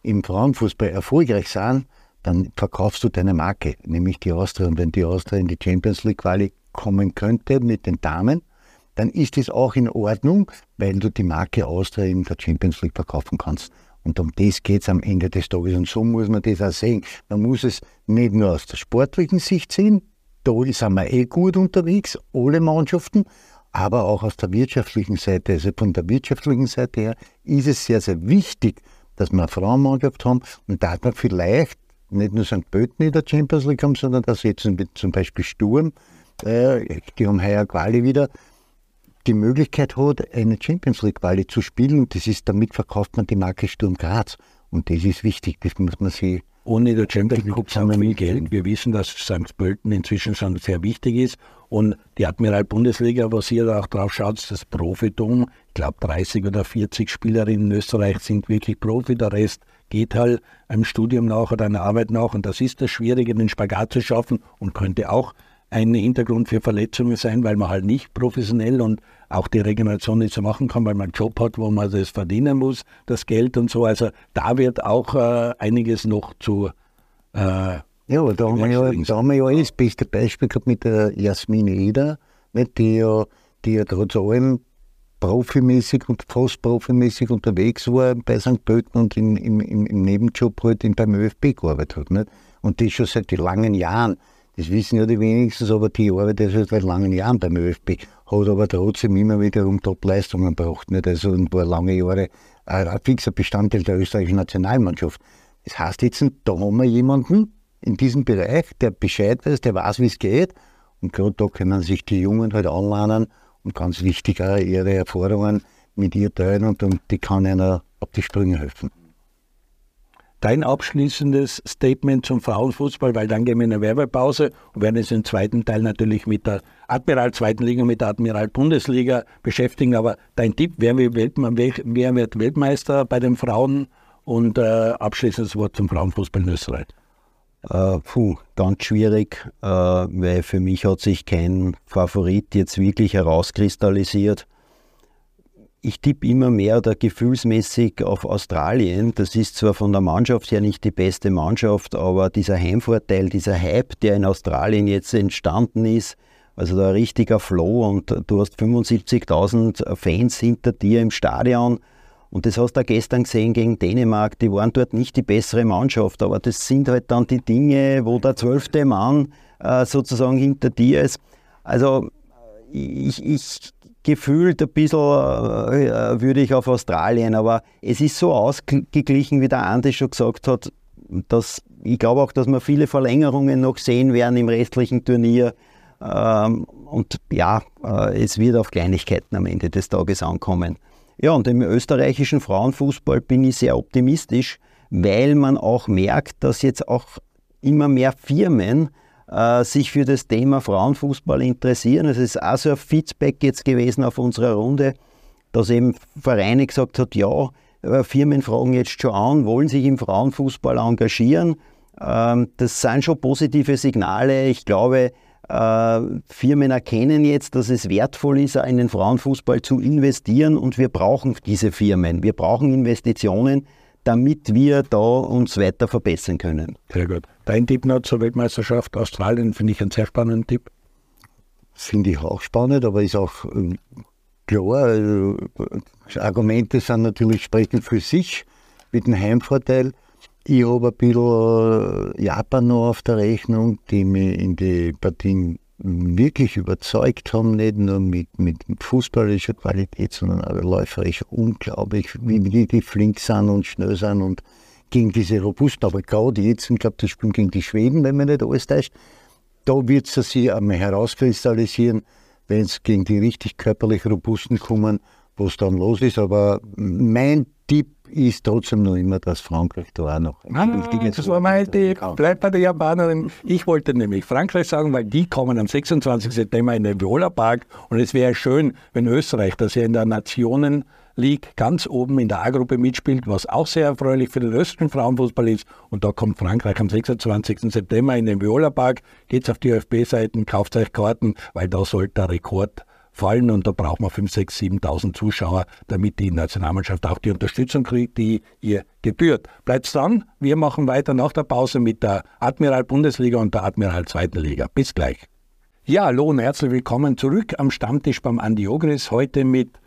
im Frauenfußball erfolgreich sind, dann verkaufst du deine Marke, nämlich die Austria. Und wenn die Austria in die Champions League Quali kommen könnte mit den Damen, dann ist das auch in Ordnung, weil du die Marke Austria in der Champions League verkaufen kannst. Und um das geht es am Ende des Tages. Und so muss man das auch sehen. Man muss es nicht nur aus der sportlichen Sicht sehen, da sind wir eh gut unterwegs, alle Mannschaften, aber auch aus der wirtschaftlichen Seite. Also von der wirtschaftlichen Seite her ist es sehr, sehr wichtig, dass wir eine Frauenmannschaft haben und da hat man vielleicht nicht nur St. Pölten in der Champions League haben, sondern da setzen wir zum Beispiel Sturm, äh, die haben heuer Quali wieder, die Möglichkeit hat, eine Champions League Quali zu spielen. Und das ist, damit verkauft man die Marke Sturm Graz. Und das ist wichtig, das muss man sich. Ohne der Champions League gibt es auch viel Geld. Wir wissen, dass St. Pölten inzwischen schon sehr wichtig ist. Und die Admiral-Bundesliga, was ihr da auch drauf schaut, das Profitum. Ich glaube, 30 oder 40 Spielerinnen in Österreich sind wirklich Profi. Der Rest geht halt einem Studium nach oder einer Arbeit nach. Und das ist das Schwierige, den Spagat zu schaffen und könnte auch ein Hintergrund für Verletzungen sein, weil man halt nicht professionell und auch die Regeneration nicht so machen kann, weil man einen Job hat, wo man das verdienen muss, das Geld und so. Also da wird auch äh, einiges noch zu. Äh, ja, aber da haben, wir ja, da haben wir ja eh das beste Beispiel gehabt mit der Jasmin Eder, die ja, die ja trotz allem profimäßig und fast profimäßig unterwegs war bei St. Pölten und in, im, im, Nebenjob halt beim ÖFB gearbeitet hat. Nicht? Und das schon seit langen Jahren. Das wissen ja die wenigsten, aber die arbeitet schon seit langen Jahren beim ÖFB, hat aber trotzdem immer wiederum Top-Leistungen gebracht. Nicht? Also, und war lange Jahre ein fixer Bestandteil der österreichischen Nationalmannschaft. Das heißt jetzt, da haben wir jemanden in diesem Bereich, der Bescheid weiß, der weiß, wie es geht. Und gerade da können sich die Jungen halt anlernen und ganz wichtig auch ihre Erfahrungen mit ihr teilen und, und die kann einer auf die Sprünge helfen dein abschließendes Statement zum Frauenfußball, weil dann gehen wir in eine Werbepause und werden uns im zweiten Teil natürlich mit der Admiral zweiten Liga, mit der Admiral Bundesliga beschäftigen. Aber dein Tipp, wer wird, wer wird Weltmeister bei den Frauen und äh, abschließendes Wort zum Frauenfußball in Österreich? Uh, puh, ganz schwierig, uh, weil für mich hat sich kein Favorit jetzt wirklich herauskristallisiert ich tippe immer mehr oder gefühlsmäßig auf Australien. Das ist zwar von der Mannschaft her nicht die beste Mannschaft, aber dieser Heimvorteil, dieser Hype, der in Australien jetzt entstanden ist, also der richtiger Flow und du hast 75.000 Fans hinter dir im Stadion. Und das hast du gestern gesehen gegen Dänemark. Die waren dort nicht die bessere Mannschaft, aber das sind halt dann die Dinge, wo der zwölfte Mann äh, sozusagen hinter dir ist. Also ich, ich gefühlt ein bisschen äh, würde ich auf Australien, aber es ist so ausgeglichen, wie der Andi schon gesagt hat, dass ich glaube auch, dass wir viele Verlängerungen noch sehen werden im restlichen Turnier. Ähm, und ja, äh, es wird auf Kleinigkeiten am Ende des Tages ankommen. Ja, und im österreichischen Frauenfußball bin ich sehr optimistisch, weil man auch merkt, dass jetzt auch immer mehr Firmen äh, sich für das Thema Frauenfußball interessieren. Es ist auch so ein Feedback jetzt gewesen auf unserer Runde, dass eben Vereine gesagt hat, ja, äh, Firmen fragen jetzt schon an, wollen sich im Frauenfußball engagieren. Ähm, das sind schon positive Signale. Ich glaube, äh, Firmen erkennen jetzt, dass es wertvoll ist, in den Frauenfußball zu investieren und wir brauchen diese Firmen. Wir brauchen Investitionen, damit wir da uns weiter verbessern können. Sehr gut. Dein Tipp noch zur Weltmeisterschaft Australien finde ich einen sehr spannenden Tipp. Finde ich auch spannend, aber ist auch äh, klar, äh, Argumente sind natürlich sprechen für sich mit dem Heimvorteil. Ich habe ein bisschen äh, Japan noch auf der Rechnung, die mich in die Partien wirklich überzeugt haben, nicht nur mit, mit fußballischer Qualität, sondern auch läuferisch unglaublich, wie, wie die flink sind und schnell sind und gegen diese robusten, aber gerade jetzt, ich glaube, das Spiel gegen die Schweden, wenn man nicht alles täuscht, da wird es sich einmal herauskristallisieren, wenn es gegen die richtig körperlich robusten kommen, was dann los ist. Aber mein Tipp ist trotzdem noch immer, dass Frankreich da auch noch ein ah, Das war mein Tipp. Bleib bei der Japanerin. Ich wollte nämlich Frankreich sagen, weil die kommen am 26. September in den Viola Park und es wäre schön, wenn Österreich, das ja in der Nationen League ganz oben in der A-Gruppe mitspielt, was auch sehr erfreulich für den österreichischen Frauenfußball ist. Und da kommt Frankreich am 26. September in den Viola Park. Geht's auf die ÖFB-Seiten, kauft euch Karten, weil da sollte der Rekord fallen und da braucht man 5, 6, 7.000 Zuschauer, damit die Nationalmannschaft auch die Unterstützung kriegt, die ihr gebührt. Bleibt's dran, wir machen weiter nach der Pause mit der Admiral Bundesliga und der Admiral Zweiten Liga. Bis gleich. Ja, hallo und herzlich willkommen zurück am Stammtisch beim Andi Ogris. Heute mit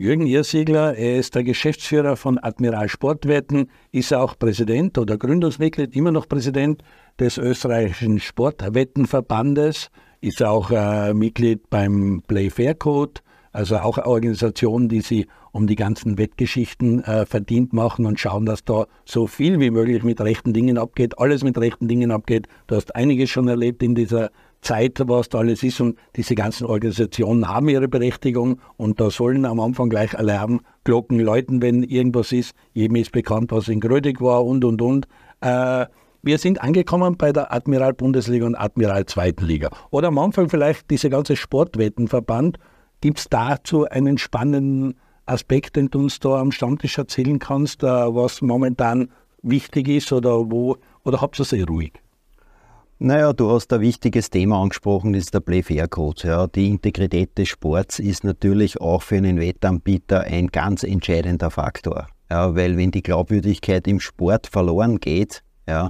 Jürgen Irsiegler. Er ist der Geschäftsführer von Admiral Sportwetten, ist auch Präsident oder Gründungsmitglied, immer noch Präsident des österreichischen Sportwettenverbandes ist auch äh, Mitglied beim Play Fair Code, also auch eine Organisation, die sich um die ganzen Wettgeschichten äh, verdient machen und schauen, dass da so viel wie möglich mit rechten Dingen abgeht, alles mit rechten Dingen abgeht. Du hast einiges schon erlebt in dieser Zeit, was da alles ist und diese ganzen Organisationen haben ihre Berechtigung und da sollen am Anfang gleich Alarmglocken läuten, wenn irgendwas ist. Jedem ist bekannt, was in Grödig war und und und. Äh, wir sind angekommen bei der Admiral Bundesliga und Admiral Zweiten Liga. Oder am Anfang vielleicht diese ganze Sportwettenverband. Gibt es dazu einen spannenden Aspekt, den du uns da am Stammtisch erzählen kannst, äh, was momentan wichtig ist oder wo, oder habt ihr es eh ruhig? Naja, du hast ein wichtiges Thema angesprochen, das ist der Play-Fair-Code. Ja. Die Integrität des Sports ist natürlich auch für einen Wettanbieter ein ganz entscheidender Faktor. Ja, weil wenn die Glaubwürdigkeit im Sport verloren geht, ja,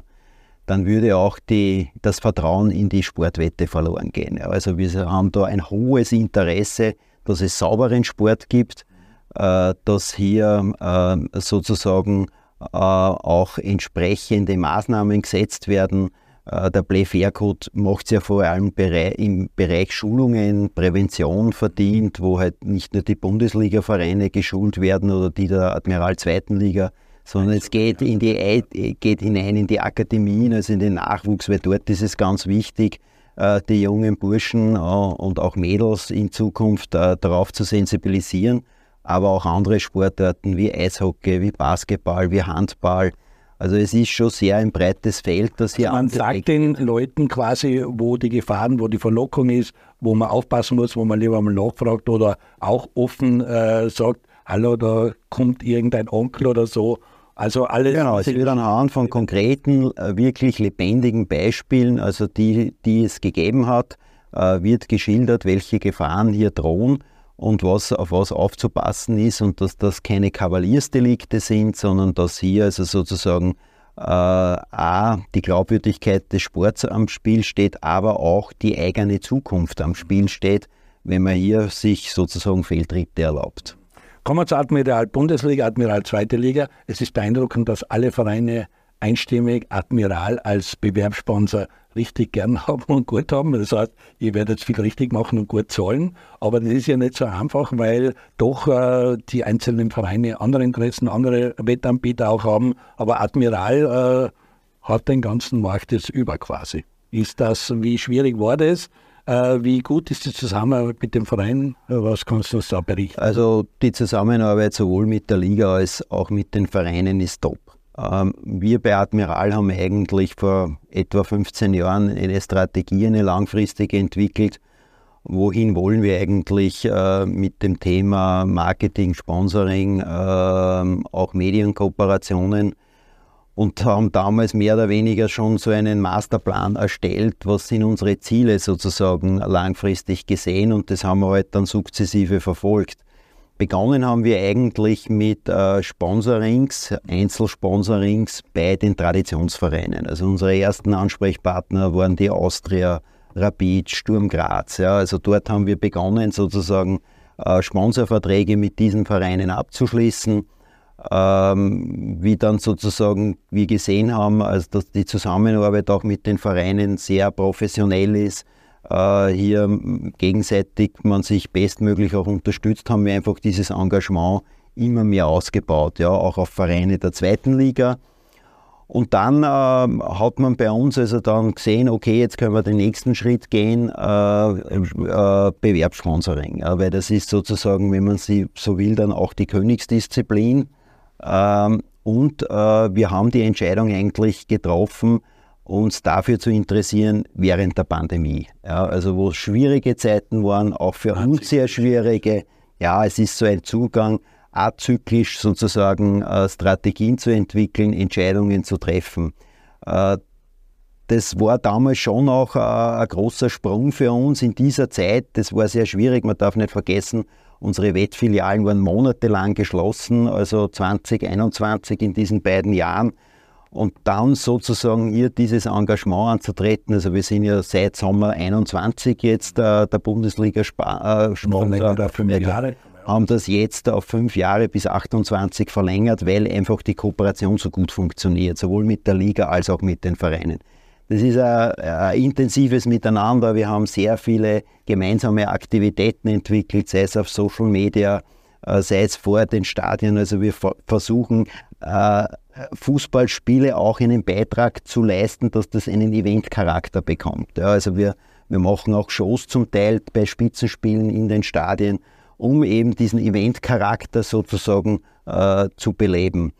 dann würde auch die, das Vertrauen in die Sportwette verloren gehen. Also wir haben da ein hohes Interesse, dass es sauberen Sport gibt, äh, dass hier äh, sozusagen äh, auch entsprechende Maßnahmen gesetzt werden. Der Play Fair Code macht es ja vor allem im Bereich Schulungen, Prävention verdient, wo halt nicht nur die Bundesliga-Vereine geschult werden oder die der Admiral Zweiten Liga, sondern es geht, in die, geht hinein in die Akademien, also in den Nachwuchs, weil dort ist es ganz wichtig, äh, die jungen Burschen äh, und auch Mädels in Zukunft äh, darauf zu sensibilisieren, aber auch andere Sportarten wie Eishockey, wie Basketball, wie Handball. Also es ist schon sehr ein breites Feld, das hier also Man sagt den Leuten quasi, wo die Gefahren, wo die Verlockung ist, wo man aufpassen muss, wo man lieber mal nachfragt oder auch offen äh, sagt, hallo, da kommt irgendein Onkel oder so also alles. Genau, es wird anhand von konkreten, äh, wirklich lebendigen Beispielen, also die, die es gegeben hat, äh, wird geschildert, welche Gefahren hier drohen und was, auf was aufzupassen ist und dass das keine Kavaliersdelikte sind, sondern dass hier also sozusagen äh, A, die Glaubwürdigkeit des Sports am Spiel steht, aber auch die eigene Zukunft am Spiel steht, wenn man hier sich sozusagen Fehltritte erlaubt. Kommen wir zur Admiral Bundesliga, Admiral Zweite Liga. Es ist beeindruckend, dass alle Vereine einstimmig Admiral als Bewerbssponsor richtig gern haben und gut haben. Das heißt, ihr werdet viel richtig machen und gut zahlen. Aber das ist ja nicht so einfach, weil doch äh, die einzelnen Vereine andere Interessen, andere Wettanbieter auch haben. Aber Admiral äh, hat den ganzen Markt jetzt über quasi. Ist das, wie schwierig war das? Äh, wie gut ist die Zusammenarbeit mit dem Verein? Was kannst du uns da berichten? Also die Zusammenarbeit sowohl mit der Liga als auch mit den Vereinen ist top. Ähm, wir bei Admiral haben eigentlich vor etwa 15 Jahren eine Strategie, eine langfristige entwickelt. Wohin wollen wir eigentlich äh, mit dem Thema Marketing, Sponsoring, ähm, auch Medienkooperationen? Und haben damals mehr oder weniger schon so einen Masterplan erstellt, was sind unsere Ziele sozusagen langfristig gesehen und das haben wir halt dann sukzessive verfolgt. Begonnen haben wir eigentlich mit äh, Sponsorings, Einzelsponsorings bei den Traditionsvereinen. Also unsere ersten Ansprechpartner waren die Austria, Rapid, Sturm Graz. Ja. Also dort haben wir begonnen sozusagen äh, Sponsorverträge mit diesen Vereinen abzuschließen ähm, wie dann sozusagen wir gesehen haben, also dass die Zusammenarbeit auch mit den Vereinen sehr professionell ist, äh, hier gegenseitig man sich bestmöglich auch unterstützt, haben wir einfach dieses Engagement immer mehr ausgebaut, ja, auch auf Vereine der zweiten Liga. Und dann äh, hat man bei uns also dann gesehen, okay, jetzt können wir den nächsten Schritt gehen, äh, äh, Bewerbssponsoring. Weil das ist sozusagen, wenn man sie so will, dann auch die Königsdisziplin. Ähm, und äh, wir haben die Entscheidung eigentlich getroffen, uns dafür zu interessieren während der Pandemie. Ja, also wo schwierige Zeiten waren, auch für uns sehr schwierige. Ja, es ist so ein Zugang azyklisch sozusagen äh, Strategien zu entwickeln, Entscheidungen zu treffen. Äh, das war damals schon auch ein großer Sprung für uns in dieser Zeit. Das war sehr schwierig. Man darf nicht vergessen, unsere Wettfilialen waren monatelang geschlossen, also 2021 in diesen beiden Jahren. Und dann sozusagen hier dieses Engagement anzutreten. Also wir sind ja seit Sommer 21 jetzt äh, der Bundesliga-Sponsor. Äh, fünf Jahre haben das jetzt auf fünf Jahre bis 28 verlängert, weil einfach die Kooperation so gut funktioniert, sowohl mit der Liga als auch mit den Vereinen. Das ist ein, ein, intensives Miteinander. Wir haben sehr viele gemeinsame Aktivitäten entwickelt, sei es auf Social Media, äh, sei es vor den Stadien. Also wir versuchen, äh, Fußballspiele auch einen Beitrag zu leisten, dass das einen Eventcharakter bekommt. Also wir, wir machen auch Shows zum Teil bei Spitzenspielen in den Stadien um eben diesen Eventcharakter sozusagen äh, zu beleben.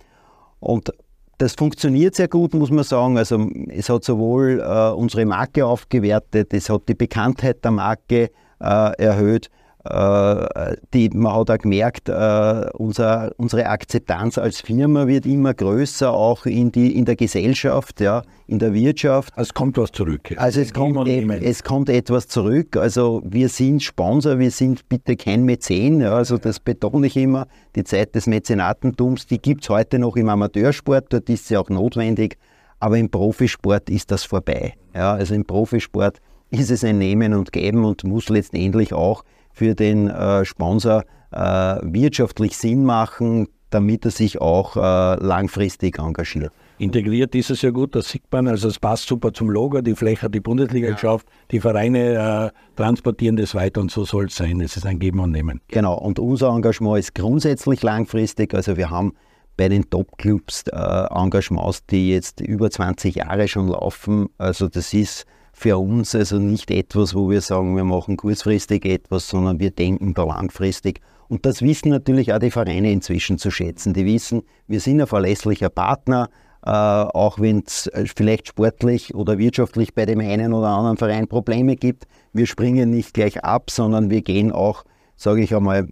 Und das funktioniert sehr gut, muss man sagen. Also es hat sowohl äh, unsere Marke aufgewertet, es hat die Bekanntheit der Marke äh, erhöht, die, man hat auch gemerkt, äh, unser, unsere Akzeptanz als Firma wird immer größer, auch in, die, in der Gesellschaft, ja, in der Wirtschaft. Also es kommt was zurück. Also es kommt, e es kommt etwas zurück. Also wir sind Sponsor, wir sind bitte kein Mäzen. Ja, also das betone ich immer. Die Zeit des Mäzenatentums, die gibt es heute noch im Amateursport, dort ist sie auch notwendig. Aber im Profisport ist das vorbei. Ja, also im Profisport ist es ein Nehmen und Geben und muss letztendlich auch für den äh, Sponsor äh, wirtschaftlich Sinn machen, damit er sich auch äh, langfristig engagiert. Integriert ist es ja gut, das sieht man, also es passt super zum Logo, die Fläche hat die Bundesliga ja. geschafft, die Vereine äh, transportieren das weiter und so soll es sein. Es ist ein Geben und Nehmen. Genau, und unser Engagement ist grundsätzlich langfristig, also wir haben bei den Top-Clubs äh, Engagements, die jetzt über 20 Jahre schon laufen, also das ist für uns also nicht etwas, wo wir sagen, wir machen kurzfristig etwas, sondern wir denken da langfristig. Und das wissen natürlich auch die Vereine inzwischen zu schätzen. Die wissen, wir sind ein verlässlicher Partner, äh, auch wenn es äh, vielleicht sportlich oder wirtschaftlich bei dem einen oder anderen Verein Probleme gibt. Wir springen nicht gleich ab, sondern wir gehen auch, sage ich einmal,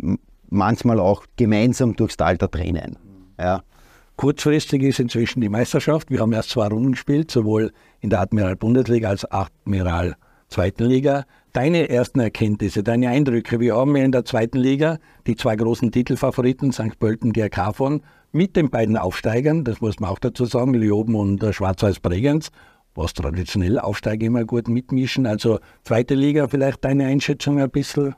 manchmal auch gemeinsam durchs Tal der Tränen. Ja. Kurzfristig ist inzwischen die Meisterschaft. Wir haben erst zwei Runden gespielt, sowohl in der Admiral Bundesliga als Admiral Zweiten Liga. Deine ersten Erkenntnisse, deine Eindrücke. Wir haben ja in der zweiten Liga die zwei großen Titelfavoriten, St. Pölten, GRK von, mit den beiden Aufsteigern, das muss man auch dazu sagen, Lioben und Schwarz-Weiß Bregenz, was traditionell Aufsteiger immer gut mitmischen. Also zweite Liga, vielleicht deine Einschätzung ein bisschen?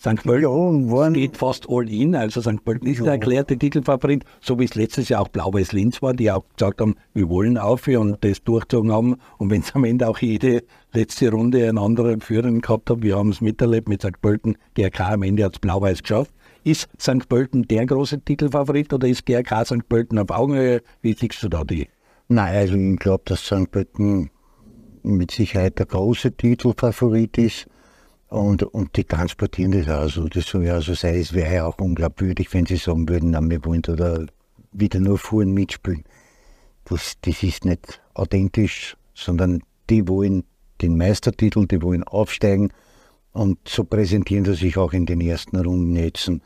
St. Pölten ja, geht fast all in, also St. Pölten ist der erklärte Titelfavorit, so wie es letztes Jahr auch Blau-Weiß Linz war, die auch gesagt haben, wir wollen auf und das durchzogen haben. Und wenn es am Ende auch jede letzte Runde einen anderen Führer gehabt hat, wir haben es miterlebt mit St. Pölten, GRK am Ende hat es Blau-Weiß geschafft. Ist St. Pölten der große Titelfavorit oder ist GRK St. Pölten auf Augenhöhe? Wie siehst du da die? Nein, also ich glaube, dass St. Pölten mit Sicherheit der große Titelfavorit ist. Und, und die transportieren das auch so. Das soll ja so sein. Es wäre ja auch unglaubwürdig, wenn sie sagen würden, na, wir wollen da wieder nur vorn mitspielen. Das, das ist nicht authentisch, sondern die wollen den Meistertitel, die wollen aufsteigen. Und so präsentieren sie sich auch in den ersten Runden jetzt. Ein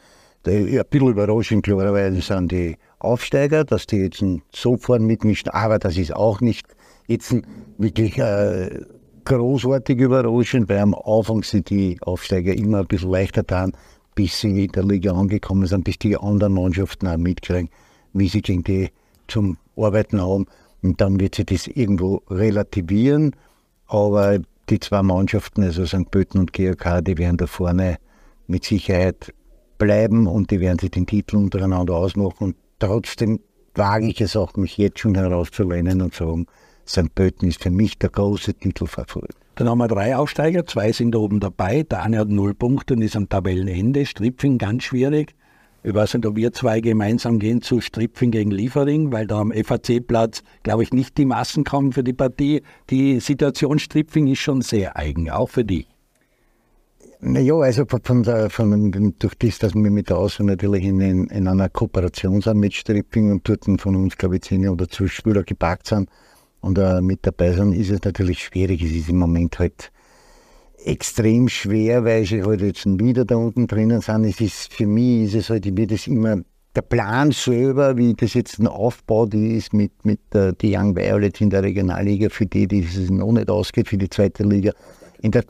bisschen überraschend, klarerweise, sind die Aufsteiger, dass die jetzt so vorn mitmischen. Aber das ist auch nicht jetzt wirklich. Äh, großartig überraschend, weil am Anfang sind die Aufsteiger immer ein bisschen leichter getan, bis sie in der Liga angekommen sind, bis die anderen Mannschaften auch mitkriegen, wie sie gegen die zum Arbeiten haben. Und dann wird sich das irgendwo relativieren. Aber die zwei Mannschaften, also St. Pölten und GOK, die werden da vorne mit Sicherheit bleiben und die werden sich den Titel untereinander ausmachen. Und trotzdem wage ich es auch, mich jetzt schon herauszulehnen und sagen, St. Pölten ist für mich der große Titelfavorit. Dann haben wir drei Aufsteiger, zwei sind da oben dabei. Der eine hat null Punkte und ist am Tabellenende. Stripfing ganz schwierig. Ich weiß nicht, ob wir zwei gemeinsam gehen zu Stripfing gegen Liefering, weil da am FAC-Platz, glaube ich, nicht die Massen kommen für die Partie. Die Situation Stripfing ist schon sehr eigen, auch für dich. Naja, also von der, von, durch das, dass wir mit der Außen natürlich in, in, einer Kooperation sind mit Stripping und dort von uns, glaube ich, zehn oder zwölf Spieler gepackt sind und uh, mit dabei sind, ist es natürlich schwierig. Es ist im Moment halt extrem schwer, weil sie halt jetzt wieder da unten drinnen sind. Es ist, für mich ist es halt, ich das immer, der Plan selber, wie das jetzt ein Aufbau ist mit, mit der, die Young Violets in der Regionalliga, für die, die es noch nicht ausgeht, für die zweite Liga. In der,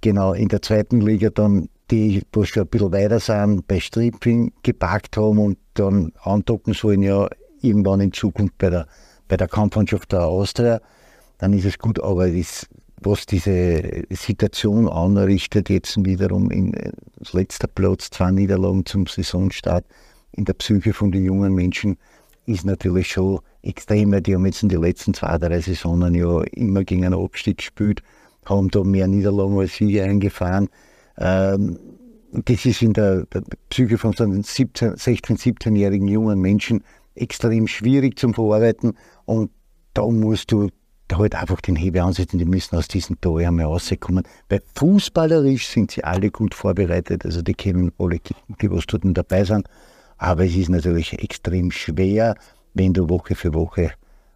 genau, in der zweiten Liga dann die, wo schon ein bisschen weiter sind, bei Stripping gepackt haben und dann andocken sollen ja irgendwann in Zukunft bei der, bei der Kampfmannschaft der Austria, dann ist es gut, aber das was diese Situation anrichtet, jetzt wiederum in das letzte Platz, zwei Niederlagen zum Saisonstart in der Psyche von den jungen Menschen, ist natürlich schon extrem, die haben jetzt in den letzten zwei, drei Saisonen ja immer gegen einen Abstieg gespielt, haben da mehr Niederlagen als Siege eingefahren. Ähm, das ist in der, der Psyche von so 17, 16-, 17-jährigen jungen Menschen extrem schwierig zum Verarbeiten und da musst du halt einfach den Hebel ansetzen, die müssen aus diesem Tor einmal rauskommen. Weil fußballerisch sind sie alle gut vorbereitet, also die kennen alle, die was dort dabei sind. Aber es ist natürlich extrem schwer, wenn du Woche für Woche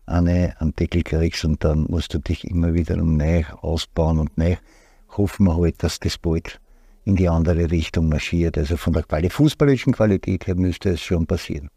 eine, einen Deckel kriegst und dann musst du dich immer wieder neu ausbauen und neu hoffen wir halt, dass das bald in die andere Richtung marschiert. Also von der fußballischen Qualität her müsste es schon passieren.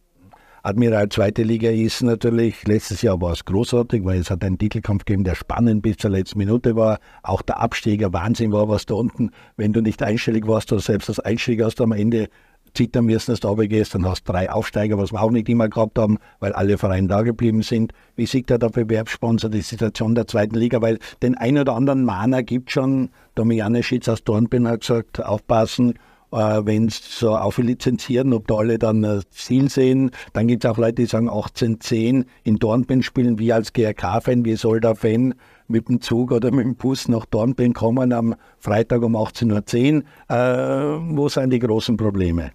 Admiral zweite Liga ist natürlich, letztes Jahr war es großartig, weil es hat einen Titelkampf gegeben, der spannend bis zur letzten Minute war. Auch der Absteiger Wahnsinn war, was da unten, wenn du nicht einstellig warst oder selbst als Einsteiger hast am Ende zittern müssen, dass du runtergehst, dann hast du drei Aufsteiger, was wir auch nicht immer gehabt haben, weil alle Vereine da geblieben sind. Wie sieht da der Bewerbssponsor die Situation der zweiten Liga? Weil den ein oder anderen Mahner gibt schon, Domiane Schitz aus Dornbirn hat gesagt, aufpassen, wenn es so auflizenzieren, ob da alle dann das Ziel sehen. Dann gibt es auch Leute, die sagen 1810 in Dornbirn spielen, wir als GRK-Fan, wie soll der Fan mit dem Zug oder mit dem Bus nach Dornbirn kommen am Freitag um 18.10 Uhr? Äh, wo sind die großen Probleme?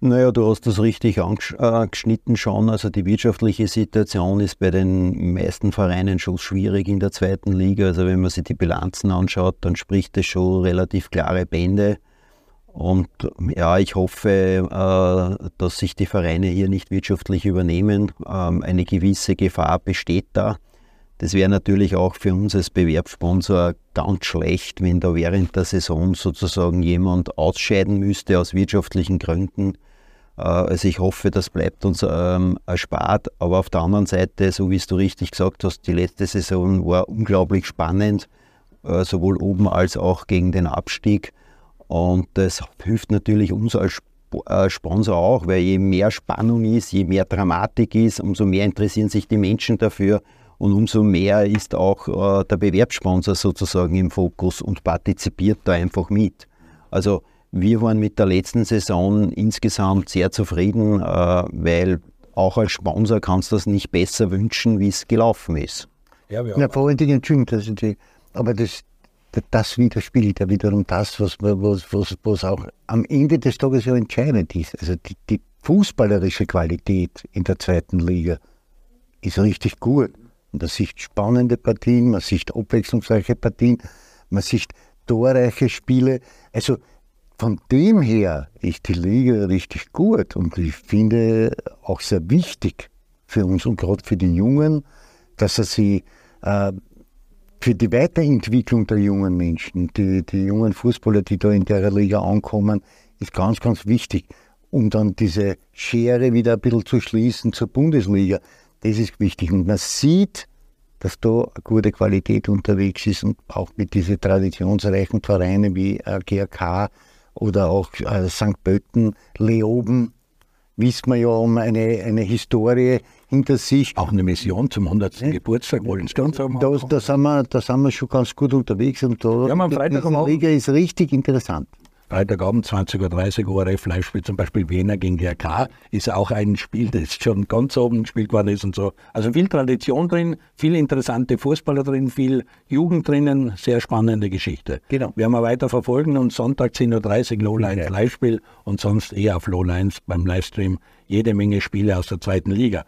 Naja, du hast das richtig angeschnitten äh, schon. Also die wirtschaftliche Situation ist bei den meisten Vereinen schon schwierig in der zweiten Liga. Also wenn man sich die Bilanzen anschaut, dann spricht es schon relativ klare Bände. Und ja, ich hoffe, äh, dass sich die Vereine hier nicht wirtschaftlich übernehmen. Ähm, eine gewisse Gefahr besteht da. Das wäre natürlich auch für uns als Bewerbssponsor ganz schlecht, wenn da während der Saison sozusagen jemand ausscheiden müsste aus wirtschaftlichen Gründen. Äh, also ich hoffe, das bleibt uns ähm, erspart. Aber auf der anderen Seite, so wie es du richtig gesagt hast, die letzte Saison war unglaublich spannend, äh, sowohl oben als auch gegen den Abstieg. Und das hilft natürlich uns als äh, Sponsor auch, weil je mehr Spannung ist, je mehr Dramatik ist, umso mehr interessieren sich die Menschen dafür und umso mehr ist auch äh, der Bewerbssponsor sozusagen im Fokus und partizipiert da einfach mit. Also wir waren mit der letzten Saison insgesamt sehr zufrieden, äh, weil auch als Sponsor kannst du das nicht besser wünschen, wie es gelaufen ist. Ja, ja vor allen Dingen, Entschuldigung, aber das, das widerspiegelt ja wiederum das, was, was, was, was auch am Ende des Tages ja entscheidend ist. Also die, die fußballerische Qualität in der zweiten Liga ist richtig gut. Und man sieht spannende Partien, man sieht abwechslungsreiche Partien, man sieht torreiche Spiele. Also von dem her ist die Liga richtig gut und ich finde auch sehr wichtig für uns und gerade für die Jungen, dass er sie äh, für die Weiterentwicklung der jungen Menschen, die, die jungen Fußballer, die da in der Liga ankommen, ist ganz, ganz wichtig, um dann diese Schere wieder ein bisschen zu schließen zur Bundesliga. Das ist wichtig. Und man sieht, dass da eine gute Qualität unterwegs ist und auch mit diesen traditionsreichen Vereinen wie äh, GRK oder auch äh, St. Pölten, Leoben, wissen wir ja um eine, eine Historie hinter sich. Auch eine Mission zum 100. Ja. Geburtstag wollen Sie ganz haben. Da, da, sind wir, da sind wir schon ganz gut unterwegs und da, ja, am Freitag um Liga ist richtig interessant. Freitagabend 20.30 Uhr ORF Live-Spiel, zum Beispiel Wiener gegen GRK, ist auch ein Spiel, das schon ganz oben gespielt worden ist und so. Also viel Tradition drin, viele interessante Fußballer drin, viel Jugend drinnen, sehr spannende Geschichte. Genau. Werden wir weiter verfolgen und Sonntag 10.30 Uhr Lowlines Ja. Live-Spiel und sonst eher auf Lowlines beim Livestream jede Menge Spiele aus der zweiten Liga.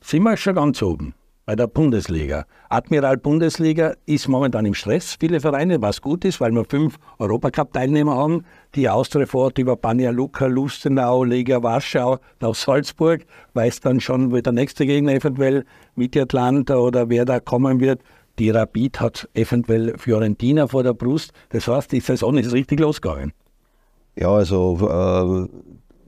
Sind wir schon ganz oben bei der Bundesliga. Admiral Bundesliga ist momentan im Stress, viele Vereine, was gut ist, weil wir fünf Europacup-Teilnehmer haben. Die Austria fährt über Banja Luka, Lustenau, Lega Warschau nach Salzburg, weiß dann schon, wie der nächste Gegner eventuell mit Atlanta oder wer da kommen wird. Die Rapid hat eventuell Fiorentina vor der Brust. Das heißt, die Saison ist richtig losgegangen. Ja, also äh,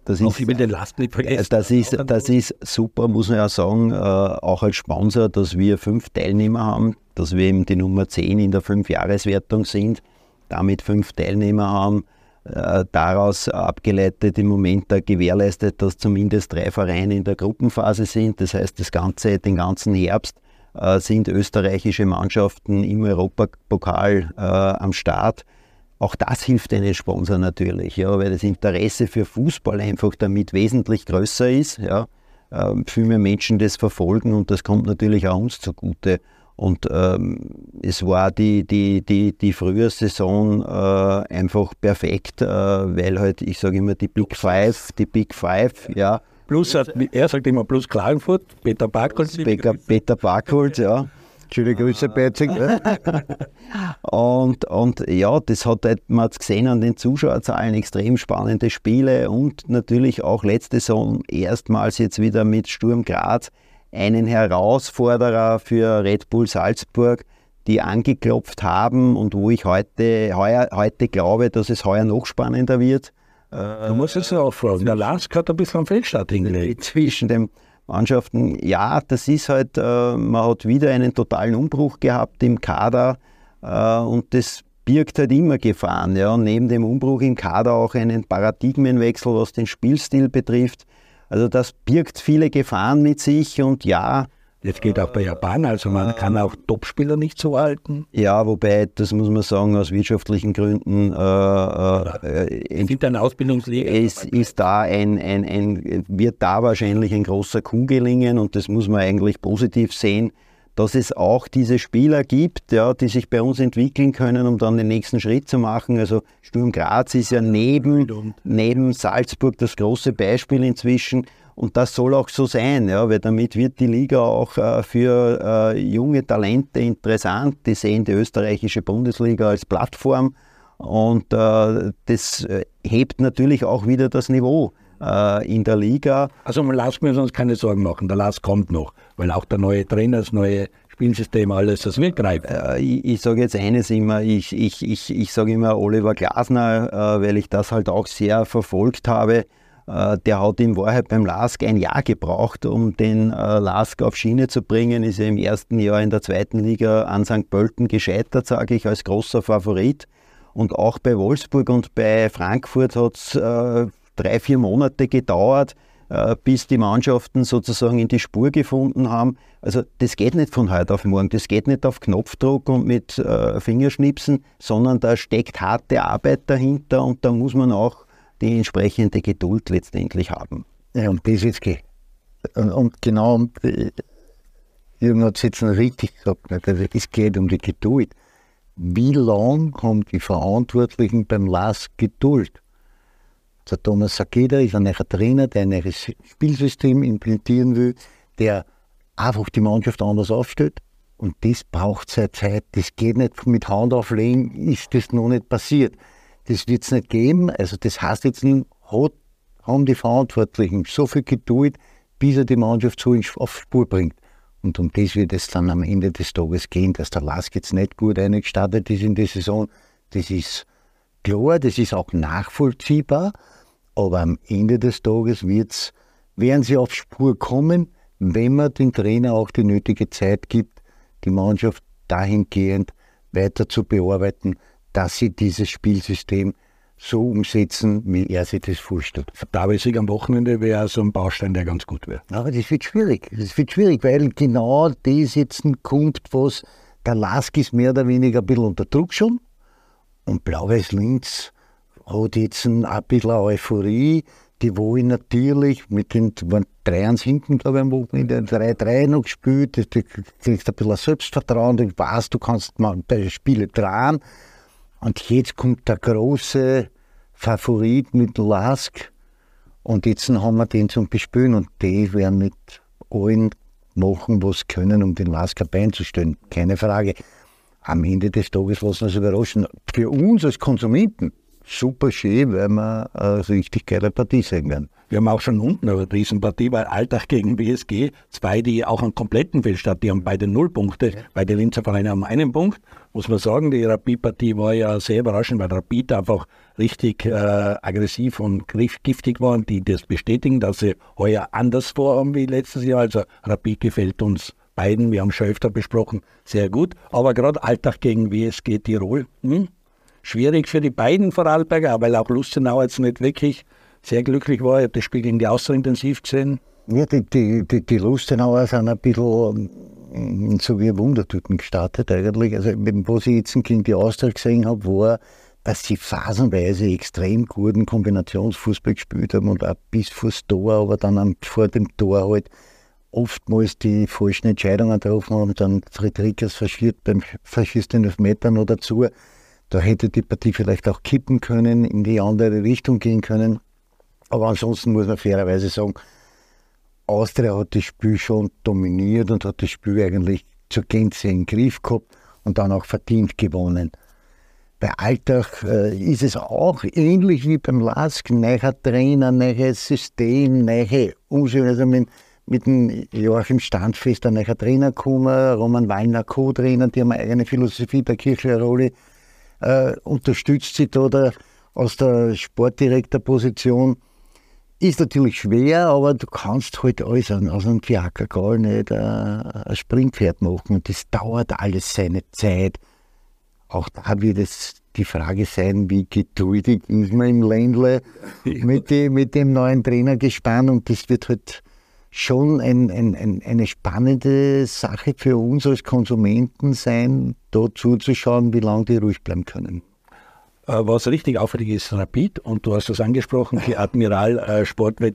das Noch ist, ich will den Last nicht vergessen. das, ist, das ist super, muss man ja sagen, äh, auch als Sponsor, dass wir fünf Teilnehmer haben, dass wir eben die Nummer 10 in der Fünfjahreswertung sind, damit fünf Teilnehmer haben. Äh, daraus abgeleitet im Moment da gewährleistet, dass zumindest drei Vereine in der Gruppenphase sind. Das heißt, das ganze, den ganzen Herbst äh, sind österreichische Mannschaften im Europapokal äh, am Start. Auch das hilft einen Sponsor natürlich, ja, weil das Interesse für Fußball einfach damit wesentlich größer ist. Ja. Ähm, viel mehr Menschen das verfolgen und das kommt natürlich auch uns zugute. Und ähm, es war die, die, die, die Frühjahrssaison äh, einfach perfekt, äh, weil halt, ich sage immer, die Big Five, die Big Five, ja, Plus, hat- er sagt immer plus Klagenfurt, Peter Barkholz. Peter, Peter Barkholt, ja. Schöne Grüße, Betzig. Und, und ja, das hat halt, man hat gesehen an den Zuschauerzahlen, extrem spannende Spiele und natürlich auch letzte Saison erstmals jetzt wieder mit Sturm Graz einen Herausforderer für Red Bull Salzburg, die angeklopft haben und wo ich heute, heuer, heute glaube, dass es heuer noch spannender wird. Du musst jetzt auch fragen. Der Lask hat ein bisschen am Feldstart hingelegt. zwischen den Mannschaften. Ja, das ist halt, äh, man hat wieder einen totalen Umbruch gehabt im Kader äh, und das birgt halt immer Gefahren. Ja. Und neben dem Umbruch im Kader auch einen Paradigmenwechsel, was den Spielstil betrifft. Also das birgt viele Gefahren mit sich und ja, Das geht auch bei Japan. Also man kann auch Topspieler nicht so halten. ja, wobei, das muss man sagen, aus wirtschaftlichen Gründen äh, äh, Es gibt eine Ausbildungsliga. es ist da ein, ein, ein, wird da wahrscheinlich ein großer Coup gelingen und das muss man eigentlich positiv sehen, dass es auch diese Spieler gibt, ja, die sich bei uns entwickeln können, um dann den nächsten Schritt zu machen. Also Sturm Graz ist ja neben, neben Salzburg das große Beispiel inzwischen. Und das soll auch so sein, ja, weil damit wird die Liga auch äh, für äh, junge Talente interessant. Die sehen die österreichische Bundesliga als Plattform und äh, das äh, hebt natürlich auch wieder das Niveau äh, in der Liga. Also man Lask müssen uns keine Sorgen machen. Der Lask kommt noch. Weil auch der neue Trainer, das neue Spielsystem, alles, das wird greifen. Äh, ich ich sage jetzt eines immer, ich, ich, ich, ich sage immer Oliver Glasner, weil ich das halt auch sehr verfolgt habe. Äh, der hat in Wahrheit beim LASK ein Jahr gebraucht, um den äh, LASK auf Schiene zu bringen. Ist im ersten Jahr in der zweiten Liga an St. Pölten gescheitert, sage ich, als großer Favorit. Und auch bei Wolfsburg und bei Frankfurt hat es äh, drei, vier Monate gedauert, äh, bis die Mannschaften sozusagen in die Spur gefunden haben. Also das geht nicht von heute auf morgen, das geht nicht auf Knopfdruck und mit äh, Fingerschnipsen, sondern da steckt harte Arbeit dahinter und da muss man auch die entsprechende Geduld letztendlich haben. Ja, und das geht. Und, und genau, und, äh, Jürgen hat es jetzt noch richtig gesagt? Also es geht um die Geduld. Wie lange haben die Verantwortlichen beim LAS Geduld? Der Thomas Sakeda ist ein neuer Trainer, der ein neues Spielsystem implementieren will, der einfach die Mannschaft anders aufstellt. Und das braucht seine Zeit. Das geht nicht mit Hand auflegen, ist das noch nicht passiert. Das wird es nicht geben. Also das heißt jetzt nicht, hat, haben die Verantwortlichen so viel Geduld, bis er die Mannschaft so auf Spur bringt. Und um das wird es dann am Ende des Tages gehen, dass der Lask jetzt nicht gut eingestartet ist in die Saison. Das ist klar, das ist auch nachvollziehbar. Aber am Ende des Tages wird's, werden sie auf Spur kommen, wenn man dem Trainer auch die nötige Zeit gibt, die Mannschaft dahingehend weiter zu bearbeiten, dass sie dieses Spielsystem so umsetzen, wie er sich das vorstellt. David am Wochenende wäre so ein Baustein, der ganz gut wäre. Aber das wird schwierig. Das wird schwierig, weil genau das jetzt kommt, was der Lask ist mehr oder weniger ein bisschen unter Druck schon. Und Blau-Weiß Linz hat jetzt ein, ein bisschen Euphorie. Die wollen natürlich mit den 3-1 hinten, glaube ich, am Wochenende 3-3 noch gespielt. Du kriegst ein bisschen Selbstvertrauen, du weißt, du kannst mal bei Spiele dran. Und jetzt kommt der große Favorit mit Lask. Und jetzt haben wir den zum Bespielen und die werden mit allen machen, was können, um den Lasker Bein zu stellen. Keine Frage. Am Ende des Tages lassen wir uns überraschen. Für uns als Konsumenten super schön, weil wir eine richtig geile Partie sehen werden. Wir haben auch schon unten eine Riesenpartie, weil Alltag gegen BSG, zwei, die auch einen kompletten Fehlstart, die haben beide null Punkte, ja. beide Linzer Vereine haben einen Punkt. Muss man sagen, die Rapid-Partie war ja sehr überraschend, weil Rapid einfach richtig äh, aggressiv und giftig waren, die das bestätigen, dass sie heuer anders vorhaben wie letztes Jahr. Also Rapid gefällt uns beiden, wir haben schon öfter besprochen, sehr gut. Aber gerade Alltag gegen WSG Tirol, hm? schwierig für die beiden Vorarlberger, weil auch Lustenau jetzt nicht wirklich sehr glücklich war. Ich habe das Spiel gegen die Austria intensiv gesehen. Ja, die, die, die, die Lustenauer sind ein bisschen ähm, so wie Wundertüten gestartet eigentlich. Also was ich jetzt gegen die Austria gesehen habe, war, dass sie phasenweise extrem guten Kombinationsfußball gespielt haben und auch bis vors Tor, aber dann vor dem Tor halt oftmals die falschen Entscheidungen getroffen haben. Dann Friedrichs verschießt, beim, den Elfmeter noch dazu. Da hätte die Partie vielleicht auch kippen können, in die andere Richtung gehen können. Aber ansonsten muss man fairerweise sagen, Austria hat das Spiel schon dominiert und hat das Spiel eigentlich zur Gänze in den Griff gehabt und dann auch verdient gewonnen. Bei Alltag äh, ist es auch ähnlich wie beim LASK, neuer Trainer, neues System, neue Umschulung. Also mit, mit dem Joachim Standfest ein neuer Trainer gekommen, Roman Wallner Co-Trainer, die haben eine eigene Philosophie bei Kirchler Rolle, äh, unterstützt sie da der, aus der Sportdirektorposition. Ist natürlich schwer, aber du kannst halt alles an, aus einem Fiakergall nicht äh, ein Springpferd machen und das dauert alles seine Zeit. Auch da wird es die Frage sein, wie geduldig ist man im Ländle mit, die, mit dem neuen Trainer gespannt und das wird halt schon ein, ein, ein, eine spannende Sache für uns als Konsumenten sein, da zuzuschauen, wie lange die ruhig bleiben können. Äh, was richtig auffällig ist, Rapid, und du hast das angesprochen, die Admiral äh,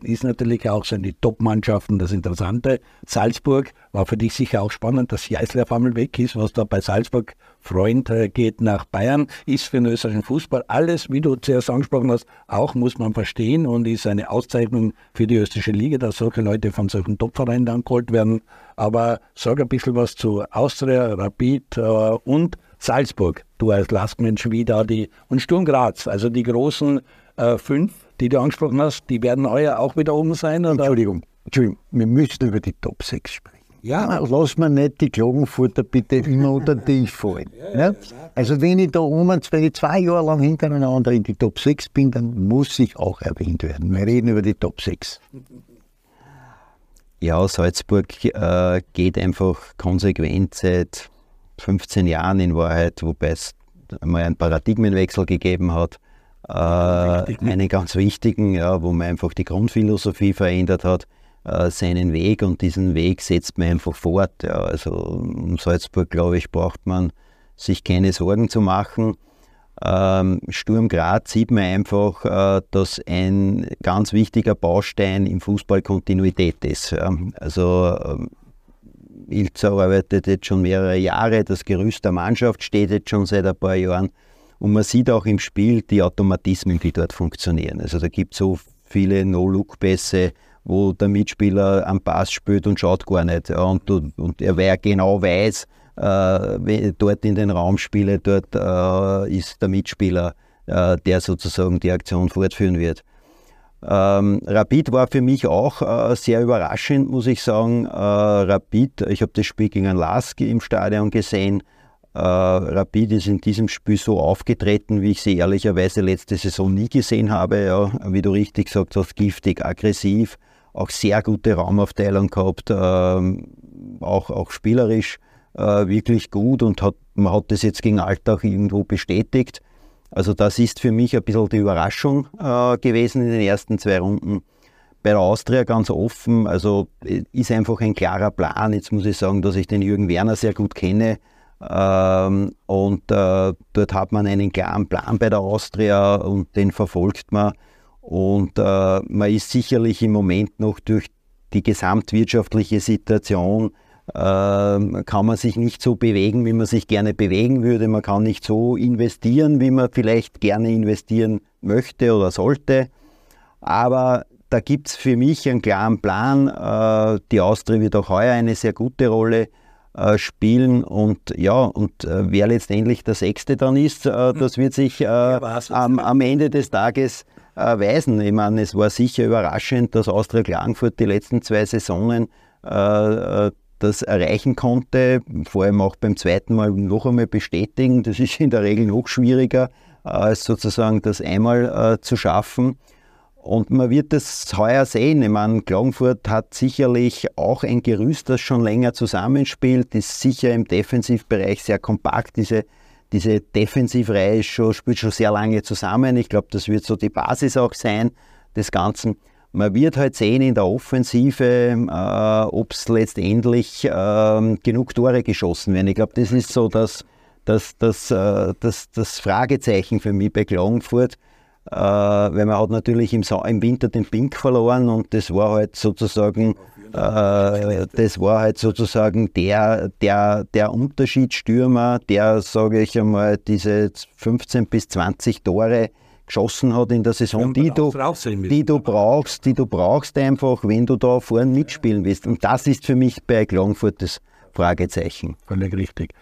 ist natürlich auch, sind die Top-Mannschaften das Interessante. Salzburg war für dich sicher auch spannend, dass Jeißler auf einmal weg ist, was da bei Salzburg Freund äh, geht nach Bayern, ist für den österreichischen Fußball alles, wie du zuerst angesprochen hast, auch muss man verstehen und ist eine Auszeichnung für die österreichische Liga, dass solche Leute von solchen Top-Vereinen dann geholt werden. Aber sag ein bisschen was zu Austria, Rapid äh, und Salzburg, du als Lastmensch, wie da die, und Sturm Graz, also die großen äh, fünf, die du angesprochen hast, die werden euer auch wieder oben sein? Oder? Entschuldigung, Entschuldigung, wir müssen über die Top 6 sprechen. Ja. Lass mir nicht die Klagenfurter bitte immer unter den Tisch fallen. Ja, ja, also wenn ich da um, wenn ich zwei Jahre lang hintereinander in die Top 6 bin, dann muss ich auch erwähnt werden. Wir reden über die Top 6. Ja, Salzburg äh, geht einfach konsequent seit 15 Jahren in Wahrheit, wobei es einmal einen Paradigmenwechsel gegeben hat. Äh, einen ganz wichtigen, ja, wo man einfach die Grundphilosophie verändert hat, äh, seinen Weg und diesen Weg setzt man einfach fort. Ja. Also um Salzburg, glaube ich, braucht man sich keine Sorgen zu machen. Ähm, Sturm Graz sieht man einfach, äh, dass ein ganz wichtiger Baustein im Fußball Kontinuität ist. Ja. Also Ilzer arbeitet jetzt schon mehrere Jahre, das Gerüst der Mannschaft steht jetzt schon seit ein paar Jahren. Und man sieht auch im Spiel die Automatismen, die dort funktionieren. Also da gibt es so viele No-Look-Pässe, wo der Mitspieler am Pass spielt und schaut gar nicht. Ja, und, und er wer genau weiß, äh, dort in den Raum spiele, dort äh, ist der Mitspieler, äh, der sozusagen die Aktion fortführen wird. Ähm, Rapid war für mich auch äh, sehr überraschend, muss ich sagen. Äh, Rapid, ich habe das Spiel gegen Lask im Stadion gesehen. Äh, Rapid ist in diesem Spiel so aufgetreten, wie ich sie ehrlicherweise letzte Saison nie gesehen habe. Ja, wie du richtig gesagt hast, giftig, aggressiv, auch sehr gute Raumaufteilung gehabt, ähm, auch, auch spielerisch äh, wirklich gut und hat, man hat das jetzt gegen Alltag irgendwo bestätigt. Also das ist für mich ein bisschen die Überraschung äh, gewesen in den ersten zwei Runden. Bei der Austria ganz offen, also äh, ist einfach ein klarer Plan. Jetzt muss ich sagen, dass ich den Jürgen Werner sehr gut kenne. Ähm, und äh, dort hat man einen klaren Plan bei der Austria und den verfolgt man. Und äh, man ist sicherlich im Moment noch durch die gesamtwirtschaftliche Situation kann man sich nicht so bewegen, wie man sich gerne bewegen würde. Man kann nicht so investieren, wie man vielleicht gerne investieren möchte oder sollte. Aber da gibt es für mich einen klaren Plan. Äh, die Austria wird auch heuer eine sehr gute Rolle äh, spielen und ja, und äh, wer letztendlich der Sechste dann ist, das wird sich am, am Ende des Tages weisen. Ich meine, es war sicher überraschend, dass Austria Klagenfurt die letzten zwei Saisonen das erreichen konnte, vor allem auch beim zweiten Mal noch einmal bestätigen. Das ist in der Regel noch schwieriger, als sozusagen das einmal äh, zu schaffen. Und man wird das heuer sehen. Ich meine, Klagenfurt hat sicherlich auch ein Gerüst, das schon länger zusammenspielt, ist sicher im Defensivbereich sehr kompakt. Diese, diese Defensivreihe schon, spielt schon sehr lange zusammen. Ich glaube, das wird so die Basis auch sein des Ganzen. Man wird halt sehen in der Offensive, äh, ob es letztendlich äh, genug Tore geschossen werden. Ich glaube, das ist so das, das, das, äh, das, das Fragezeichen für mich bei Klagenfurt. Äh, weil man hat natürlich im, im, Winter den Pink verloren und das war halt sozusagen äh, das war halt sozusagen der, der, der Unterschiedsstürmer, der, sage ich einmal, diese 15 bis 20 Tore geschossen hat in der Saison, die du, die du brauchst, die du brauchst einfach, wenn du da vorne mitspielen willst. Und das ist für mich bei Klagenfurt das Fragezeichen. Völlig richtig.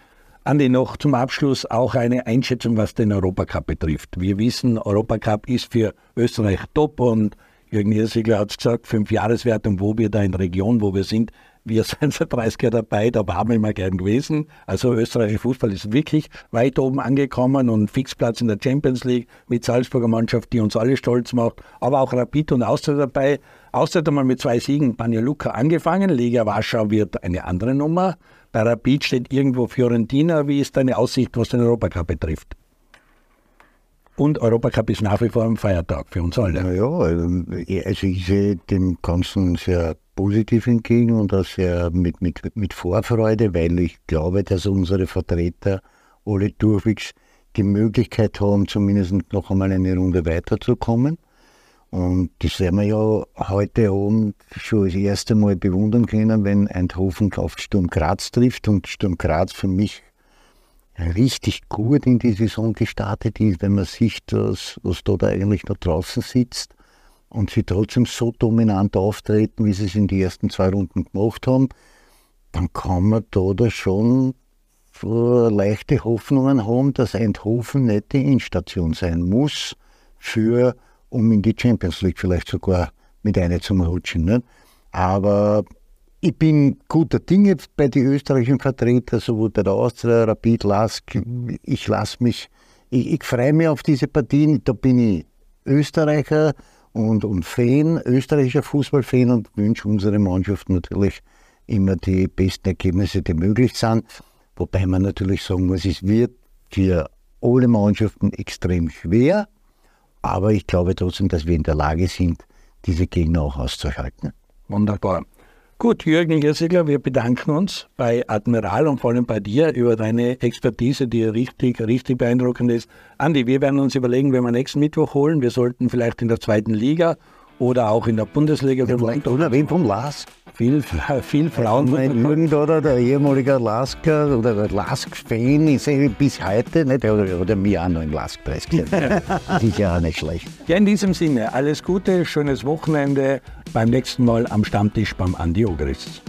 Andi, noch zum Abschluss auch eine Einschätzung, was den Europacup betrifft. Wir wissen, Europacup ist für Österreich top und Jürgen Hirsigler hat es gesagt, fünf Jahreswertung, wo wir da in der Region, wo wir sind, wir sind seit 30 Jahren dabei, da waren wir immer gern gewesen. Also österreichischer Fußball ist wirklich weit oben angekommen und Fixplatz in der Champions League mit Salzburger Mannschaft, die uns alle stolz macht. Aber auch Rapid und Austria dabei. Austria hat einmal mit zwei Siegen Banja Luka angefangen. Liga Warschau wird eine andere Nummer. Bei Rapid steht irgendwo Fiorentina. Wie ist deine Aussicht, was den Europacup betrifft? Und Europacup ist nach wie vor ein Feiertag für uns alle. Naja, also, also ich sehe dem Ganzen sehr positiv entgegen und auch sehr mit, mit, mit Vorfreude, weil ich glaube, dass unsere Vertreter alle durchwegs die Möglichkeit haben, zumindest noch einmal eine Runde weiterzukommen. Und das werden wir ja heute Abend schon das erste Mal bewundern können, wenn Eindhoven auf Sturm Graz trifft und Sturm Graz für mich richtig gut in die Saison gestartet ist, wenn man sieht, dass, was da, da eigentlich noch draußen sitzt und sie trotzdem so dominant auftreten, wie sie es in den ersten zwei Runden gemacht haben, dann kann man da, da schon leichte Hoffnungen haben, dass Eindhoven nicht die Endstation sein muss, für, um in die Champions League vielleicht sogar mit einer zum Rutschen. Nicht? Aber ich bin guter Dinge bei den österreichischen Vertretern, sowohl bei der Austria, Rapid, Lask. Ich lasse mich, ich, ich freue mich auf diese Partien. Da bin ich Österreicher und, und Fan, österreichischer Fußballfan und wünsche unserer Mannschaft natürlich immer die besten Ergebnisse, die möglich sind. Wobei man natürlich sagen muss, es wird für alle Mannschaften extrem schwer, aber ich glaube trotzdem, dass wir in der Lage sind, diese Gegner auch auszuhalten. Wunderbar. Gut, Jürgen Jersigler, wir bedanken uns bei Admiral und vor allem bei dir über deine Expertise, die richtig, richtig beeindruckend ist. Andi, wir werden uns überlegen, wenn wir nächsten Mittwoch holen, wir sollten vielleicht in der zweiten Liga oder auch in der Bundesliga. Vielleicht oder wen vom LASK. Viel, viel Frauen. Mein Jürgen oder der ehemalige Lasker oder Lask-Fan ist bis heute, nicht, oder, oder mir auch noch im Lask-Preis Sicher auch nicht schlecht. Ja, in diesem Sinne, alles Gute, schönes Wochenende. Beim nächsten Mal am Stammtisch beim Andi Ogris.